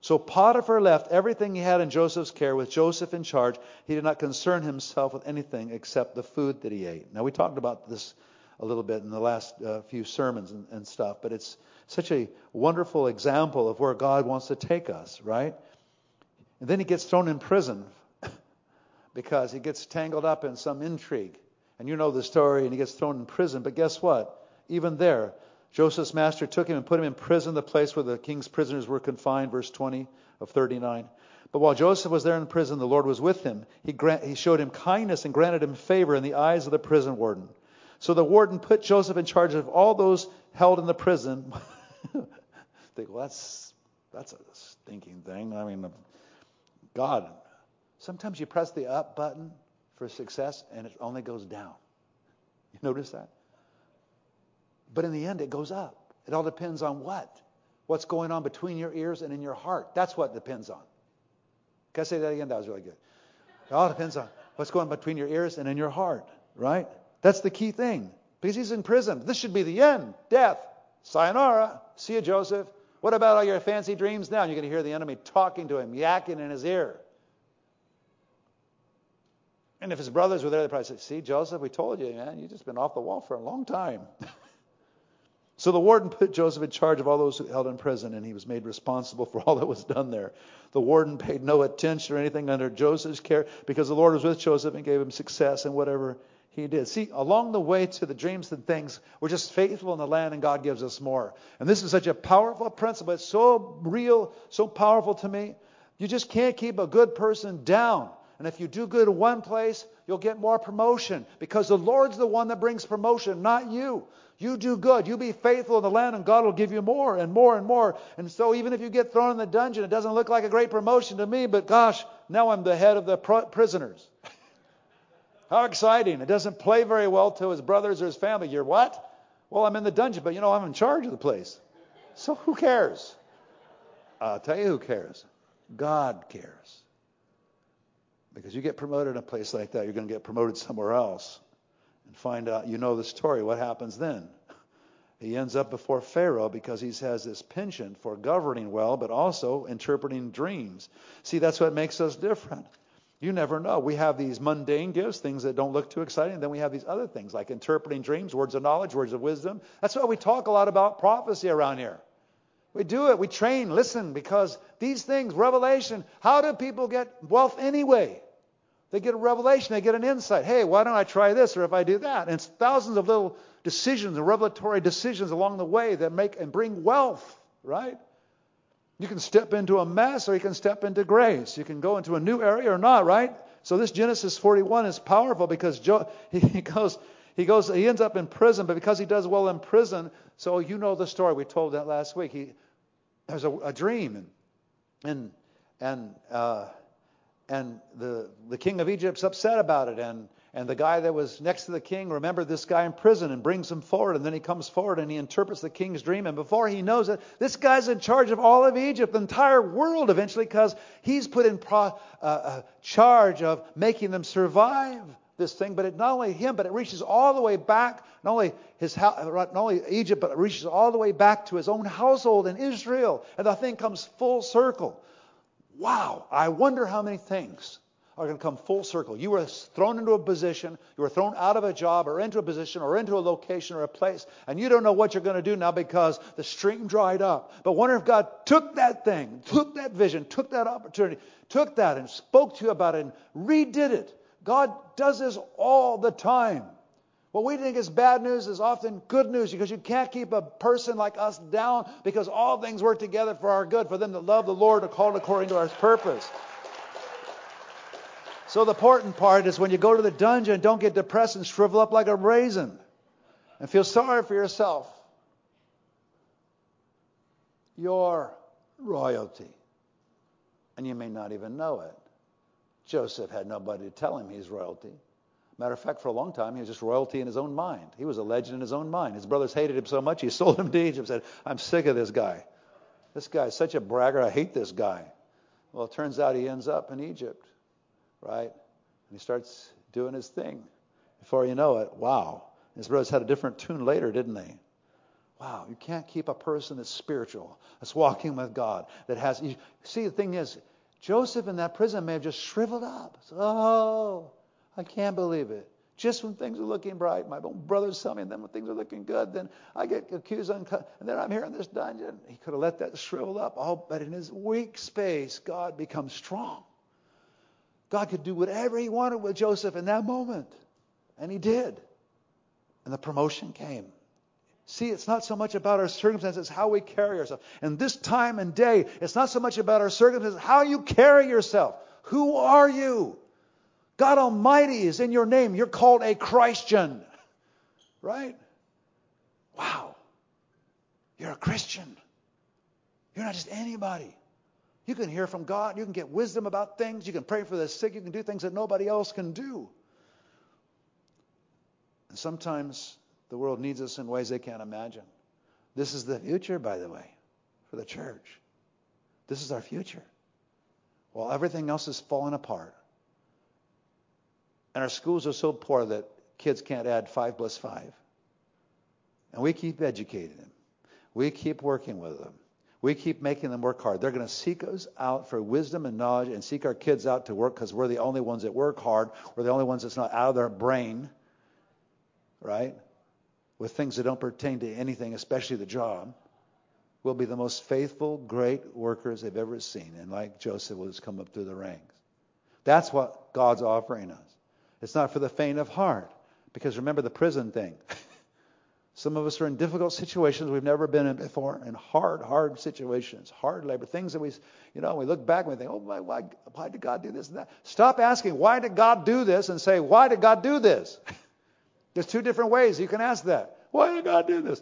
So Potiphar left everything he had in Joseph's care with Joseph in charge. He did not concern himself with anything except the food that he ate. Now, we talked about this a little bit in the last uh, few sermons and, and stuff, but it's such a wonderful example of where God wants to take us, right? And then he gets thrown in prison because he gets tangled up in some intrigue. And you know the story, and he gets thrown in prison. But guess what? Even there, Joseph's master took him and put him in prison, the place where the king's prisoners were confined, verse 20 of 39. But while Joseph was there in prison, the Lord was with him. He, grant, he showed him kindness and granted him favor in the eyes of the prison warden. So the warden put Joseph in charge of all those held in the prison. Think, well, that's that's a stinking thing. I mean, God. Sometimes you press the up button for success and it only goes down. You notice that? But in the end, it goes up. It all depends on what? What's going on between your ears and in your heart. That's what depends on. Can I say that again? That was really good. It all depends on what's going on between your ears and in your heart, right? That's the key thing. Because he's in prison. This should be the end. Death. Sayonara. See you, Joseph. What about all your fancy dreams now? You're going to hear the enemy talking to him, yakking in his ear. And if his brothers were there, they'd probably say, See, Joseph, we told you, man, you've just been off the wall for a long time. so the warden put Joseph in charge of all those who held in prison, and he was made responsible for all that was done there. The warden paid no attention or anything under Joseph's care because the Lord was with Joseph and gave him success in whatever he did. See, along the way to the dreams and things, we're just faithful in the land and God gives us more. And this is such a powerful principle. It's so real, so powerful to me. You just can't keep a good person down. And if you do good in one place, you'll get more promotion because the Lord's the one that brings promotion, not you. You do good. You be faithful in the land, and God will give you more and more and more. And so, even if you get thrown in the dungeon, it doesn't look like a great promotion to me, but gosh, now I'm the head of the prisoners. How exciting. It doesn't play very well to his brothers or his family. You're what? Well, I'm in the dungeon, but you know, I'm in charge of the place. So who cares? I'll tell you who cares. God cares. Because you get promoted in a place like that, you're going to get promoted somewhere else and find out, you know the story. What happens then? He ends up before Pharaoh because he has this penchant for governing well, but also interpreting dreams. See, that's what makes us different. You never know. We have these mundane gifts, things that don't look too exciting. Then we have these other things like interpreting dreams, words of knowledge, words of wisdom. That's why we talk a lot about prophecy around here. We do it. We train, listen, because these things, revelation, how do people get wealth anyway? They get a revelation, they get an insight. Hey, why don't I try this or if I do that? And it's thousands of little decisions and revelatory decisions along the way that make and bring wealth, right? You can step into a mess or you can step into grace. You can go into a new area or not, right? So this Genesis 41 is powerful because Joe, he goes, he goes, he ends up in prison, but because he does well in prison, so you know the story. We told that last week. He there's a, a dream, and and and uh, and the the king of Egypt's upset about it, and and the guy that was next to the king remembered this guy in prison and brings him forward. And then he comes forward and he interprets the king's dream. And before he knows it, this guy's in charge of all of Egypt, the entire world eventually, because he's put in pro, uh, uh, charge of making them survive this thing. But it not only him, but it reaches all the way back, not only his not only Egypt, but it reaches all the way back to his own household in Israel. And the thing comes full circle. Wow! I wonder how many things are going to come full circle. You were thrown into a position, you were thrown out of a job or into a position or into a location or a place, and you don't know what you're going to do now because the stream dried up. But wonder if God took that thing, took that vision, took that opportunity, took that and spoke to you about it and redid it. God does this all the time. What we think is bad news is often good news because you can't keep a person like us down because all things work together for our good, for them to love the Lord, and called according to our purpose. So the important part is when you go to the dungeon, don't get depressed and shrivel up like a raisin and feel sorry for yourself. You're royalty. And you may not even know it. Joseph had nobody to tell him he's royalty. Matter of fact, for a long time, he was just royalty in his own mind. He was a legend in his own mind. His brothers hated him so much, he sold him to Egypt and said, I'm sick of this guy. This guy's such a bragger. I hate this guy. Well, it turns out he ends up in Egypt right? And he starts doing his thing. Before you know it, wow. His brothers had a different tune later, didn't they? Wow, you can't keep a person that's spiritual, that's walking with God, that has. You, see, the thing is, Joseph in that prison may have just shriveled up. So, oh, I can't believe it. Just when things are looking bright, my brothers tell me, and then when things are looking good, then I get accused, and then I'm here in this dungeon. He could have let that shrivel up. Oh, but in his weak space, God becomes strong. God could do whatever he wanted with Joseph in that moment. And he did. And the promotion came. See, it's not so much about our circumstances, it's how we carry ourselves. And this time and day, it's not so much about our circumstances, how you carry yourself. Who are you? God Almighty is in your name. You're called a Christian. Right? Wow. You're a Christian. You're not just anybody. You can hear from God. You can get wisdom about things. You can pray for the sick. You can do things that nobody else can do. And sometimes the world needs us in ways they can't imagine. This is the future, by the way, for the church. This is our future. While everything else is falling apart. And our schools are so poor that kids can't add 5 plus 5. And we keep educating them. We keep working with them. We keep making them work hard. They're going to seek us out for wisdom and knowledge and seek our kids out to work because we're the only ones that work hard. We're the only ones that's not out of their brain, right? With things that don't pertain to anything, especially the job. We'll be the most faithful, great workers they've ever seen. And like Joseph will just come up through the ranks. That's what God's offering us. It's not for the faint of heart. Because remember the prison thing. Some of us are in difficult situations we've never been in before, in hard, hard situations, hard labor, things that we, you know, we look back and we think, oh, why, why, why did God do this and that? Stop asking, why did God do this? And say, why did God do this? There's two different ways you can ask that. Why did God do this?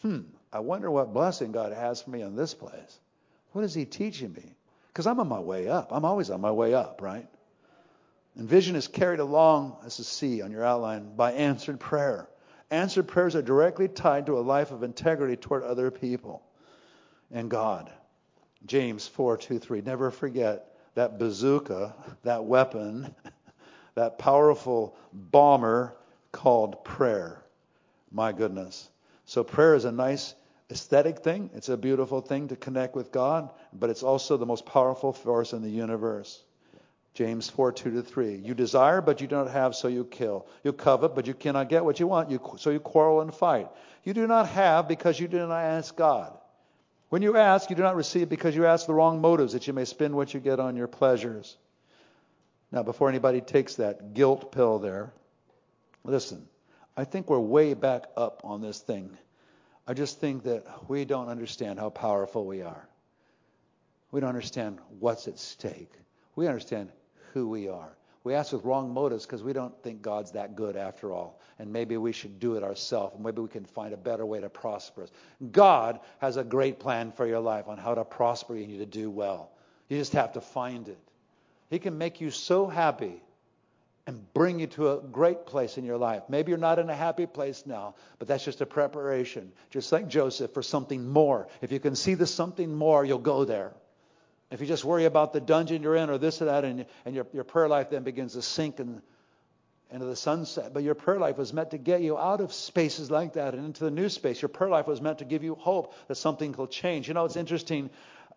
Hmm, I wonder what blessing God has for me in this place. What is He teaching me? Because I'm on my way up. I'm always on my way up, right? And vision is carried along, as a C on your outline, by answered prayer. Answered prayers are directly tied to a life of integrity toward other people and God. James 4 2 3. Never forget that bazooka, that weapon, that powerful bomber called prayer. My goodness. So, prayer is a nice aesthetic thing. It's a beautiful thing to connect with God, but it's also the most powerful force in the universe. James 4, 2 to 3. You desire, but you do not have, so you kill. You covet, but you cannot get what you want, you, so you quarrel and fight. You do not have because you do not ask God. When you ask, you do not receive because you ask the wrong motives, that you may spend what you get on your pleasures. Now, before anybody takes that guilt pill there, listen, I think we're way back up on this thing. I just think that we don't understand how powerful we are. We don't understand what's at stake. We understand who we are. We ask with wrong motives because we don't think God's that good after all. And maybe we should do it ourselves. And maybe we can find a better way to prosper. God has a great plan for your life on how to prosper you to do well. You just have to find it. He can make you so happy and bring you to a great place in your life. Maybe you're not in a happy place now, but that's just a preparation, just like Joseph, for something more. If you can see the something more, you'll go there. If you just worry about the dungeon you're in or this or that, and, and your, your prayer life then begins to sink in, into the sunset. But your prayer life was meant to get you out of spaces like that and into the new space. Your prayer life was meant to give you hope that something will change. You know, it's interesting.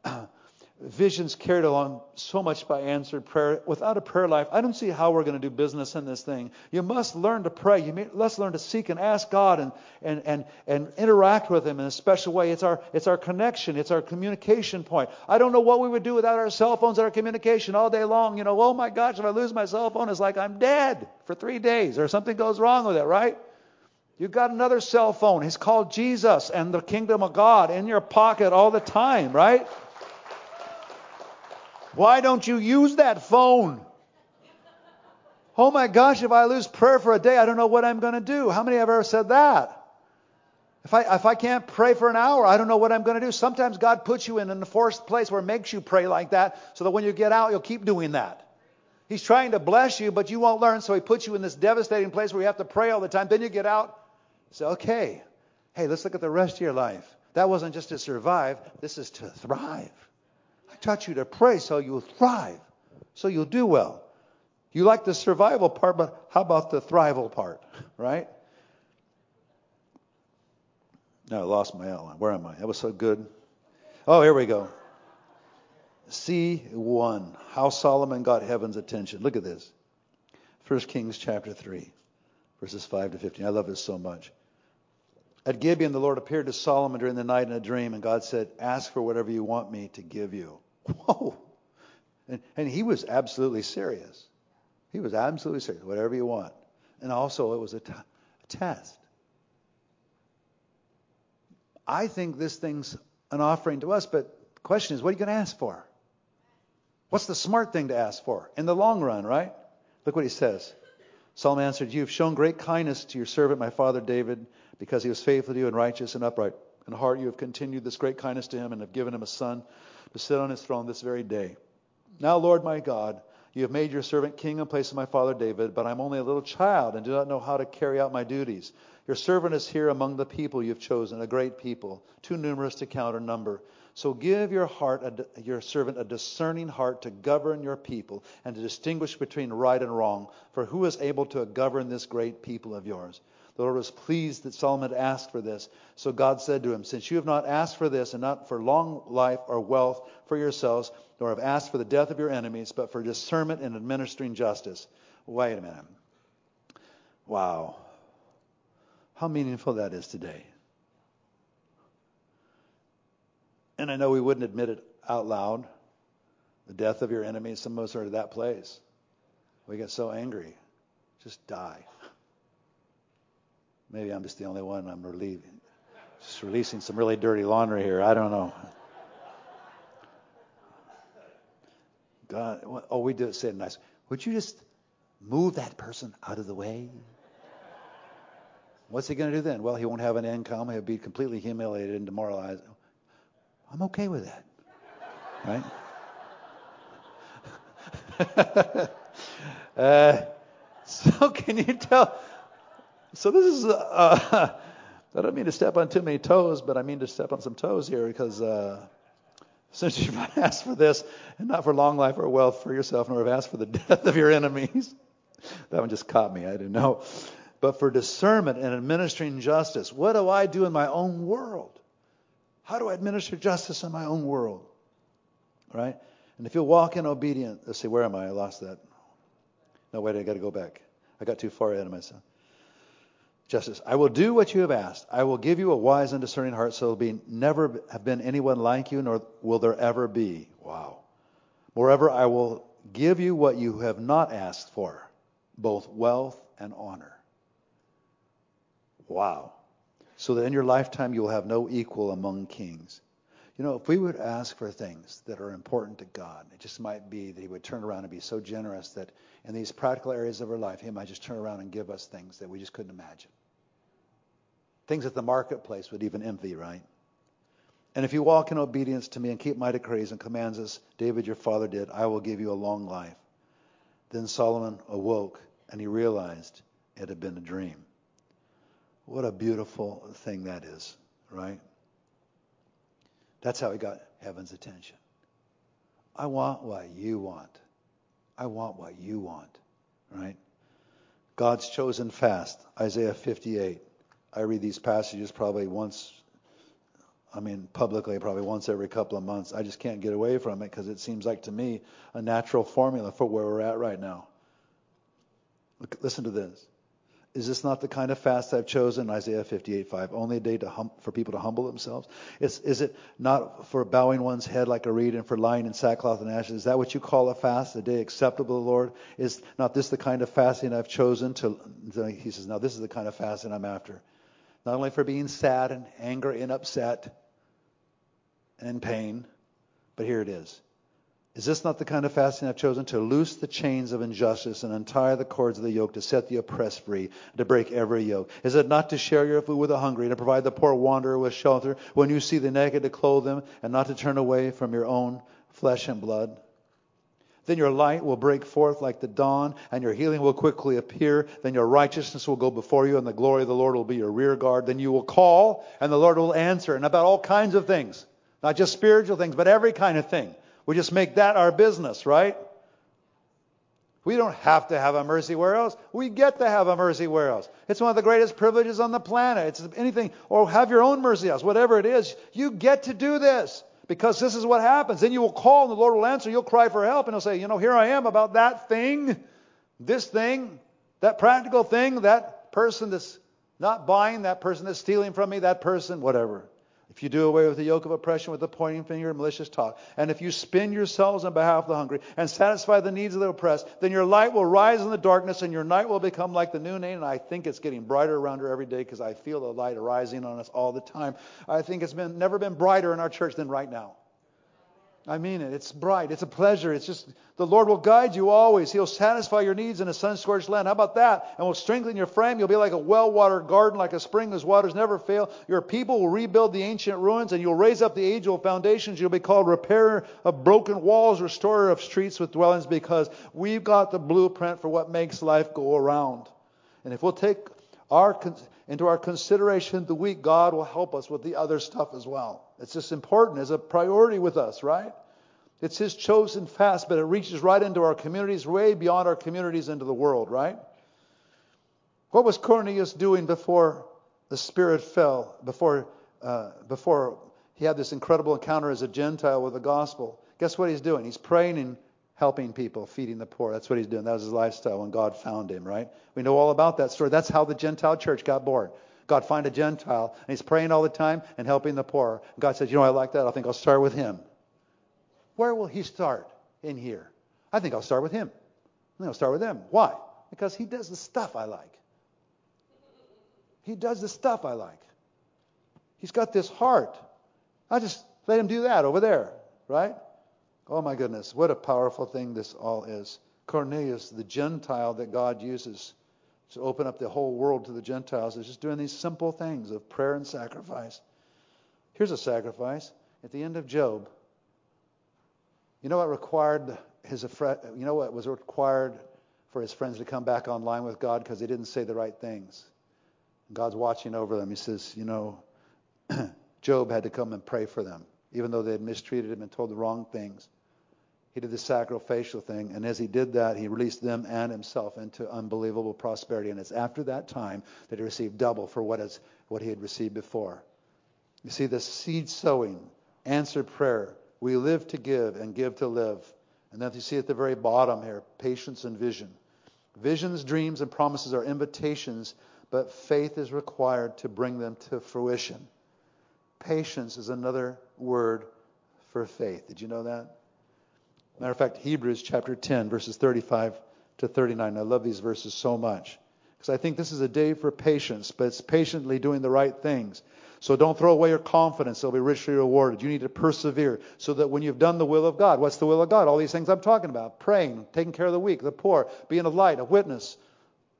visions carried along so much by answered prayer. Without a prayer life, I don't see how we're going to do business in this thing. You must learn to pray. You must learn to seek and ask God and, and, and, and interact with Him in a special way. It's our, it's our connection. It's our communication point. I don't know what we would do without our cell phones and our communication all day long. You know, oh my gosh, if I lose my cell phone, it's like I'm dead for three days or something goes wrong with it, right? You've got another cell phone. He's called Jesus and the kingdom of God in your pocket all the time, right? Why don't you use that phone? Oh my gosh, if I lose prayer for a day, I don't know what I'm going to do. How many have ever said that? If I, if I can't pray for an hour, I don't know what I'm going to do. Sometimes God puts you in an enforced place where it makes you pray like that so that when you get out, you'll keep doing that. He's trying to bless you, but you won't learn, so he puts you in this devastating place where you have to pray all the time. Then you get out, say, okay, hey, let's look at the rest of your life. That wasn't just to survive, this is to thrive taught you to pray so you'll thrive, so you'll do well. You like the survival part, but how about the thrival part, right? No, I lost my outline. Where am I? That was so good. Oh, here we go. C1, how Solomon got heaven's attention. Look at this. 1 Kings chapter 3, verses 5 to 15. I love this so much. At Gibeon, the Lord appeared to Solomon during the night in a dream, and God said, Ask for whatever you want me to give you. Whoa. And, and he was absolutely serious. He was absolutely serious. Whatever you want. And also, it was a, t- a test. I think this thing's an offering to us, but the question is, what are you going to ask for? What's the smart thing to ask for in the long run, right? Look what he says. Solomon answered, You have shown great kindness to your servant, my father David, because he was faithful to you and righteous and upright. In heart, you have continued this great kindness to him and have given him a son to sit on his throne this very day. Now, Lord my God, you have made your servant king in place of my father David, but I'm only a little child and do not know how to carry out my duties. Your servant is here among the people you have chosen, a great people, too numerous to count or number. So give your heart, a, your servant, a discerning heart to govern your people and to distinguish between right and wrong. For who is able to govern this great people of yours? The Lord was pleased that Solomon had asked for this. So God said to him, Since you have not asked for this, and not for long life or wealth for yourselves, nor have asked for the death of your enemies, but for discernment and administering justice. Wait a minute. Wow. How meaningful that is today. And I know we wouldn't admit it out loud. The death of your enemies, some of us are at that place. We get so angry. Just die. Maybe I'm just the only one. I'm relieving, just releasing some really dirty laundry here. I don't know. God, oh, we do it say it nice. Would you just move that person out of the way? What's he going to do then? Well, he won't have an income. He'll be completely humiliated and demoralized. I'm okay with that. Right? uh, so can you tell? So this is. Uh, I don't mean to step on too many toes, but I mean to step on some toes here because uh, since you've asked for this, and not for long life or wealth for yourself, nor have asked for the death of your enemies. that one just caught me. I didn't know. But for discernment and administering justice. What do I do in my own world? How do I administer justice in my own world? Right? And if you walk in obedience, let's see, where am I? I lost that. No, wait, I got to go back. I got too far ahead of myself. Justice. I will do what you have asked. I will give you a wise and discerning heart, so there will never have been anyone like you, nor will there ever be. Wow. Moreover, I will give you what you have not asked for, both wealth and honor. Wow so that in your lifetime you will have no equal among kings. You know, if we would ask for things that are important to God, it just might be that He would turn around and be so generous that in these practical areas of our life, He might just turn around and give us things that we just couldn't imagine. Things that the marketplace would even envy, right? And if you walk in obedience to me and keep my decrees and commands as David your father did, I will give you a long life. Then Solomon awoke and he realized it had been a dream. What a beautiful thing that is, right? That's how he got heaven's attention. I want what you want. I want what you want, right? God's chosen fast, Isaiah 58. I read these passages probably once, I mean, publicly, probably once every couple of months. I just can't get away from it because it seems like to me a natural formula for where we're at right now. Look, listen to this. Is this not the kind of fast I've chosen? Isaiah 58:5. Only a day hum, for people to humble themselves? Is, is it not for bowing one's head like a reed and for lying in sackcloth and ashes? Is that what you call a fast, a day acceptable to the Lord? Is not this the kind of fasting I've chosen to? He says, now this is the kind of fasting I'm after. Not only for being sad and angry and upset and in pain, but here it is. Is this not the kind of fasting I've chosen to loose the chains of injustice and untie the cords of the yoke, to set the oppressed free, to break every yoke? Is it not to share your food with the hungry, to provide the poor wanderer with shelter, when you see the naked to clothe them, and not to turn away from your own flesh and blood? Then your light will break forth like the dawn, and your healing will quickly appear. Then your righteousness will go before you, and the glory of the Lord will be your rear guard. Then you will call, and the Lord will answer, and about all kinds of things. Not just spiritual things, but every kind of thing. We just make that our business, right? We don't have to have a mercy where else. We get to have a mercy where else. It's one of the greatest privileges on the planet. It's anything, or have your own mercy house, whatever it is. You get to do this because this is what happens. Then you will call and the Lord will answer. You'll cry for help and He'll say, you know, here I am about that thing, this thing, that practical thing, that person that's not buying, that person that's stealing from me, that person, whatever. If you do away with the yoke of oppression with the pointing finger and malicious talk, and if you spend yourselves on behalf of the hungry and satisfy the needs of the oppressed, then your light will rise in the darkness and your night will become like the noonday. And I think it's getting brighter around here every day because I feel the light arising on us all the time. I think it's been never been brighter in our church than right now. I mean it. It's bright. It's a pleasure. It's just the Lord will guide you always. He'll satisfy your needs in a sun-scorched land. How about that? And will strengthen your frame. You'll be like a well-watered garden, like a spring whose waters never fail. Your people will rebuild the ancient ruins, and you'll raise up the age-old foundations. You'll be called repairer of broken walls, restorer of streets with dwellings, because we've got the blueprint for what makes life go around. And if we'll take our into our consideration the week, God will help us with the other stuff as well. It's just important as a priority with us, right? It's His chosen fast, but it reaches right into our communities, way beyond our communities into the world, right? What was Cornelius doing before the Spirit fell, before, uh, before he had this incredible encounter as a Gentile with the gospel? Guess what he's doing? He's praying and helping people, feeding the poor. That's what he's doing. That was his lifestyle when God found him, right? We know all about that story. That's how the Gentile church got born. God find a Gentile, and he's praying all the time and helping the poor. God says, You know, I like that. I think I'll start with him. Where will he start in here? I think I'll start with him. I think I'll start with him. Why? Because he does the stuff I like. He does the stuff I like. He's got this heart. I just let him do that over there, right? Oh my goodness, what a powerful thing this all is. Cornelius, the Gentile that God uses to open up the whole world to the Gentiles, is just doing these simple things of prayer and sacrifice. Here's a sacrifice. At the end of Job, you know what required his you know what was required for his friends to come back online with God because they didn't say the right things. God's watching over them. He says, you know, Job had to come and pray for them, even though they had mistreated him and told the wrong things. He did the sacrificial thing, and as he did that, he released them and himself into unbelievable prosperity. And it's after that time that he received double for what, is, what he had received before. You see, the seed sowing, answered prayer. We live to give and give to live. And then you see at the very bottom here, patience and vision. Visions, dreams, and promises are invitations, but faith is required to bring them to fruition. Patience is another word for faith. Did you know that? Matter of fact, Hebrews chapter 10, verses 35 to 39. I love these verses so much because I think this is a day for patience, but it's patiently doing the right things. So don't throw away your confidence. It'll be richly rewarded. You need to persevere so that when you've done the will of God, what's the will of God? All these things I'm talking about praying, taking care of the weak, the poor, being a light, a witness,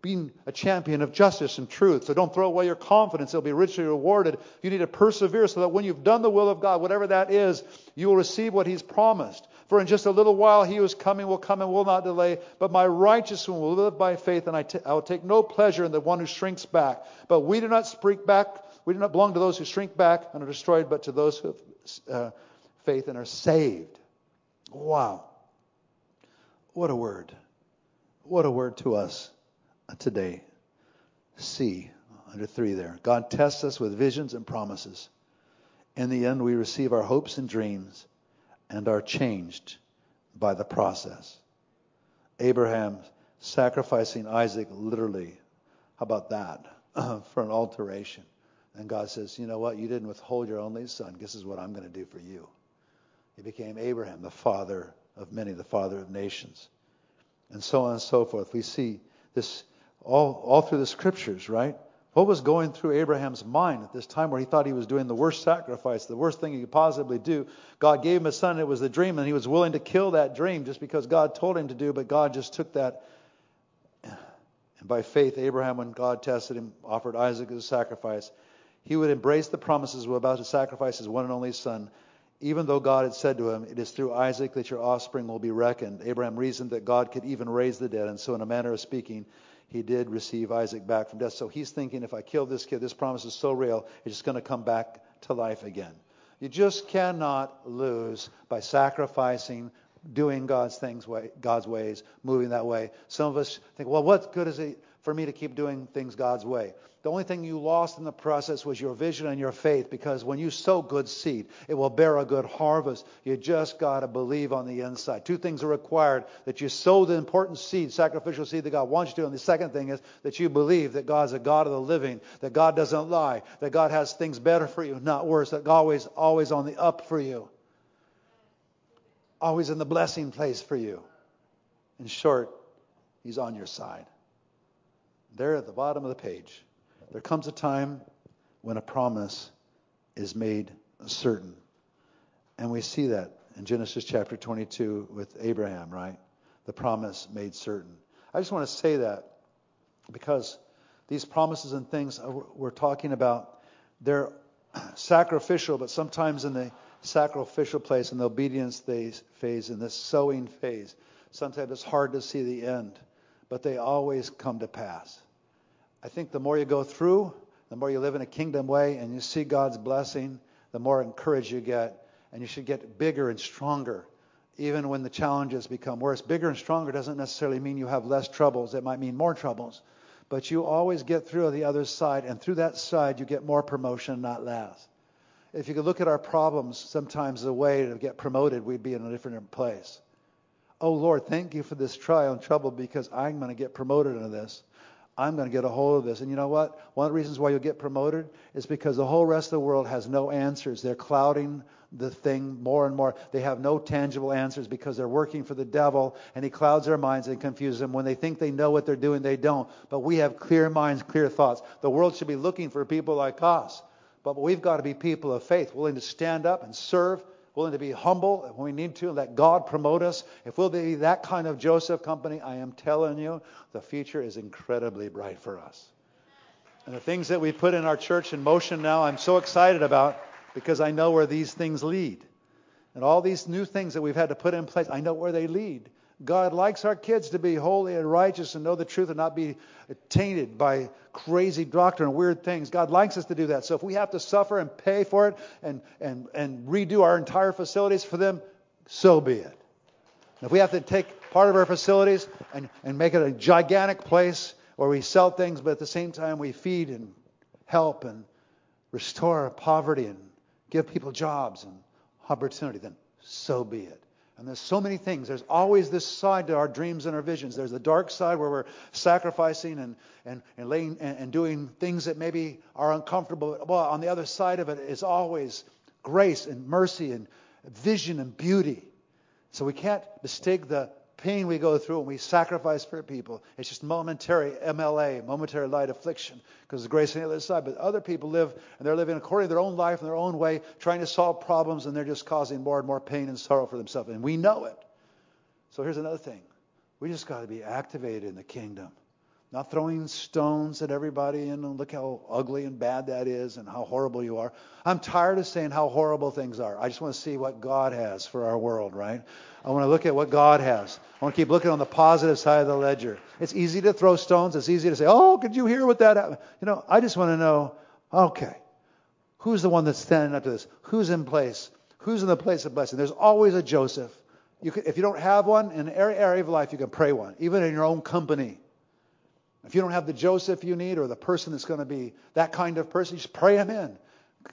being a champion of justice and truth. So don't throw away your confidence. It'll be richly rewarded. You need to persevere so that when you've done the will of God, whatever that is, you will receive what He's promised. For in just a little while he who is coming will come and will not delay. But my righteous one will live by faith, and I, t- I will take no pleasure in the one who shrinks back. But we do not shrink back. We do not belong to those who shrink back and are destroyed, but to those who have uh, faith and are saved. Wow. What a word. What a word to us today. See, under three there. God tests us with visions and promises. In the end, we receive our hopes and dreams and are changed by the process. Abraham sacrificing Isaac literally. How about that? for an alteration. And God says, You know what? You didn't withhold your only son. This is what I'm going to do for you. He became Abraham, the father of many, the father of nations. And so on and so forth. We see this all, all through the scriptures, right? What was going through Abraham's mind at this time where he thought he was doing the worst sacrifice, the worst thing he could possibly do? God gave him a son, it was the dream, and he was willing to kill that dream just because God told him to do, but God just took that. And by faith, Abraham, when God tested him, offered Isaac as a sacrifice. He would embrace the promises of about to sacrifice his one and only son, even though God had said to him, It is through Isaac that your offspring will be reckoned. Abraham reasoned that God could even raise the dead, and so, in a manner of speaking, he did receive Isaac back from death. So he's thinking, if I kill this kid, this promise is so real, it's just going to come back to life again. You just cannot lose by sacrificing, doing God's things, way, God's ways, moving that way. Some of us think, well, what good is it for me to keep doing things God's way. The only thing you lost in the process was your vision and your faith because when you sow good seed, it will bear a good harvest. You just got to believe on the inside. Two things are required that you sow the important seed, sacrificial seed that God wants you to. And the second thing is that you believe that God's a God of the living, that God doesn't lie, that God has things better for you, not worse, that God always, always on the up for you, always in the blessing place for you. In short, He's on your side. There at the bottom of the page. There comes a time when a promise is made certain. And we see that in Genesis chapter 22 with Abraham, right? The promise made certain. I just want to say that because these promises and things we're talking about, they're sacrificial, but sometimes in the sacrificial place, in the obedience phase, in the sowing phase, sometimes it's hard to see the end, but they always come to pass. I think the more you go through, the more you live in a kingdom way and you see God's blessing, the more encouraged you get. And you should get bigger and stronger, even when the challenges become worse. Bigger and stronger doesn't necessarily mean you have less troubles, it might mean more troubles. But you always get through on the other side, and through that side, you get more promotion, not less. If you could look at our problems sometimes the way to get promoted, we'd be in a different place. Oh Lord, thank you for this trial and trouble because I'm going to get promoted into this. I'm going to get a hold of this. And you know what? One of the reasons why you'll get promoted is because the whole rest of the world has no answers. They're clouding the thing more and more. They have no tangible answers because they're working for the devil and he clouds their minds and confuses them. When they think they know what they're doing, they don't. But we have clear minds, clear thoughts. The world should be looking for people like us. But we've got to be people of faith, willing to stand up and serve willing to be humble when we need to, let God promote us. If we'll be that kind of Joseph company, I am telling you, the future is incredibly bright for us. And the things that we put in our church in motion now, I'm so excited about because I know where these things lead. And all these new things that we've had to put in place, I know where they lead. God likes our kids to be holy and righteous and know the truth and not be tainted by crazy doctrine and weird things. God likes us to do that. So if we have to suffer and pay for it and, and, and redo our entire facilities for them, so be it. If we have to take part of our facilities and, and make it a gigantic place where we sell things, but at the same time we feed and help and restore poverty and give people jobs and opportunity, then so be it. And there's so many things. There's always this side to our dreams and our visions. There's the dark side where we're sacrificing and, and, and, laying, and, and doing things that maybe are uncomfortable. Well, on the other side of it is always grace and mercy and vision and beauty. So we can't mistake the pain we go through when we sacrifice for people. It's just momentary MLA, momentary light affliction, because there's grace on the other side. But other people live, and they're living according to their own life in their own way, trying to solve problems, and they're just causing more and more pain and sorrow for themselves. And we know it. So here's another thing. We just got to be activated in the kingdom. Not throwing stones at everybody and look how ugly and bad that is and how horrible you are. I'm tired of saying how horrible things are. I just want to see what God has for our world, right? I want to look at what God has. I want to keep looking on the positive side of the ledger. It's easy to throw stones. It's easy to say, oh, could you hear what that happened? You know, I just want to know, okay, who's the one that's standing up to this? Who's in place? Who's in the place of blessing? There's always a Joseph. You can, if you don't have one in every area of life, you can pray one, even in your own company. If you don't have the Joseph you need or the person that's going to be that kind of person, just pray him in.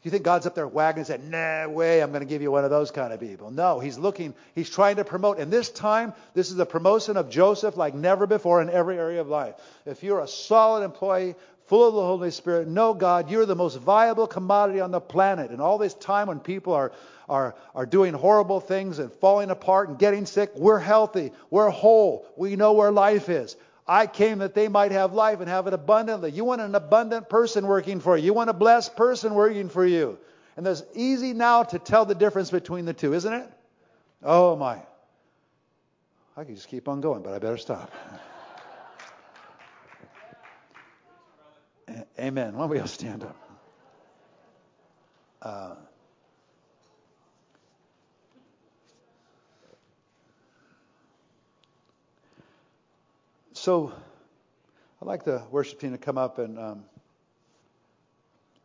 You think God's up there wagging and saying, nah, way, I'm going to give you one of those kind of people. No, he's looking, he's trying to promote. And this time, this is a promotion of Joseph like never before in every area of life. If you're a solid employee, full of the Holy Spirit, know God, you're the most viable commodity on the planet. And all this time when people are, are, are doing horrible things and falling apart and getting sick, we're healthy, we're whole, we know where life is. I came that they might have life and have it abundantly. You want an abundant person working for you. You want a blessed person working for you. And it's easy now to tell the difference between the two, isn't it? Oh my. I could just keep on going, but I better stop. Amen. Why don't we all stand up? Uh, So I'd like the worship team to come up and. Um,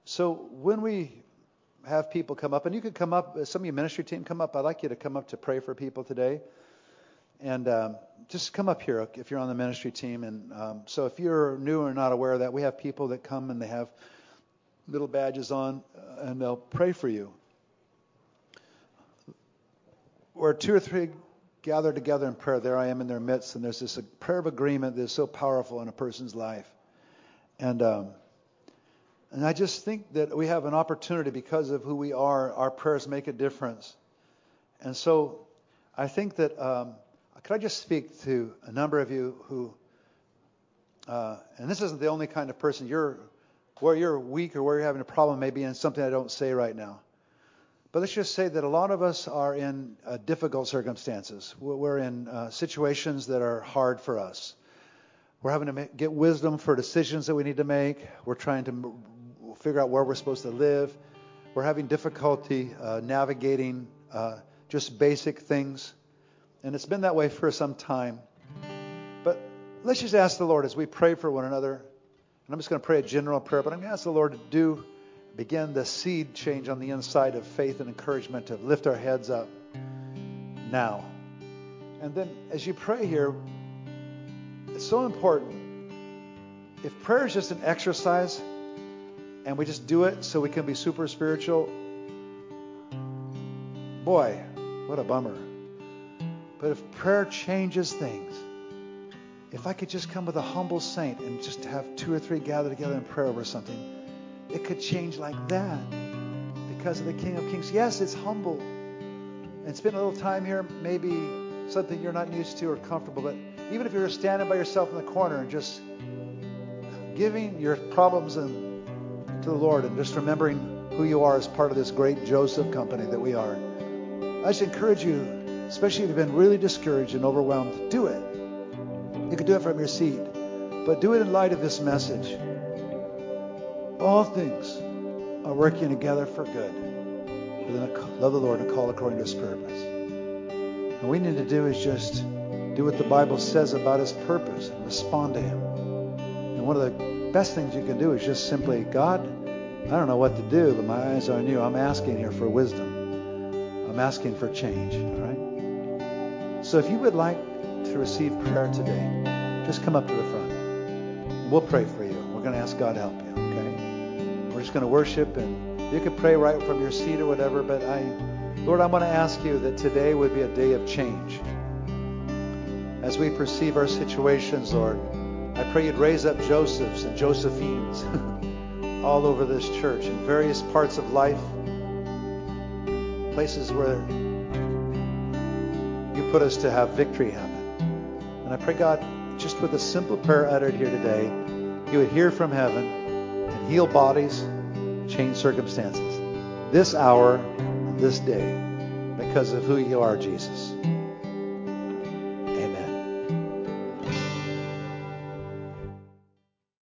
so when we have people come up, and you could come up, some of your ministry team come up. I'd like you to come up to pray for people today, and um, just come up here if you're on the ministry team. And um, so if you're new or not aware of that, we have people that come and they have little badges on, uh, and they'll pray for you. Where two or three gather together in prayer, there I am in their midst, and there's this prayer of agreement that is so powerful in a person's life. And um, and I just think that we have an opportunity because of who we are. Our prayers make a difference. And so I think that um, could I just speak to a number of you who, uh, and this isn't the only kind of person you're, where you're weak or where you're having a problem, maybe in something I don't say right now. But let's just say that a lot of us are in uh, difficult circumstances. We're in uh, situations that are hard for us. We're having to make, get wisdom for decisions that we need to make. We're trying to figure out where we're supposed to live. We're having difficulty uh, navigating uh, just basic things. And it's been that way for some time. But let's just ask the Lord as we pray for one another. And I'm just going to pray a general prayer, but I'm going to ask the Lord to do begin the seed change on the inside of faith and encouragement to lift our heads up now. And then as you pray here, it's so important. If prayer is just an exercise and we just do it so we can be super spiritual, boy, what a bummer. But if prayer changes things, if I could just come with a humble saint and just have two or three gather together in prayer over something, it could change like that because of the King of Kings. Yes, it's humble. And spend a little time here, maybe something you're not used to or comfortable, but even if you're standing by yourself in the corner and just giving your problems and, to the Lord and just remembering who you are as part of this great Joseph company that we are, I just encourage you especially if you've been really discouraged and overwhelmed, do it. You can do it from your seat, but do it in light of this message. All things are working together for good. For the love the Lord and call according to his purpose. And we need to do is just do what the Bible says about his purpose and respond to him. And one of the best things you can do is just simply, God, I don't know what to do, but my eyes are on you. I'm asking here for wisdom. I'm asking for change. All right? So if you would like to receive prayer today, just come up to the front. We'll pray for you. We're going to ask God to help you? We're just going to worship and you can pray right from your seat or whatever, but I Lord, I want to ask you that today would be a day of change. As we perceive our situations, Lord, I pray you'd raise up Josephs and Josephines all over this church in various parts of life, places where you put us to have victory happen. And I pray, God, just with a simple prayer uttered here today, you would hear from heaven and heal bodies, change circumstances. This hour, this day, because of who you are, Jesus.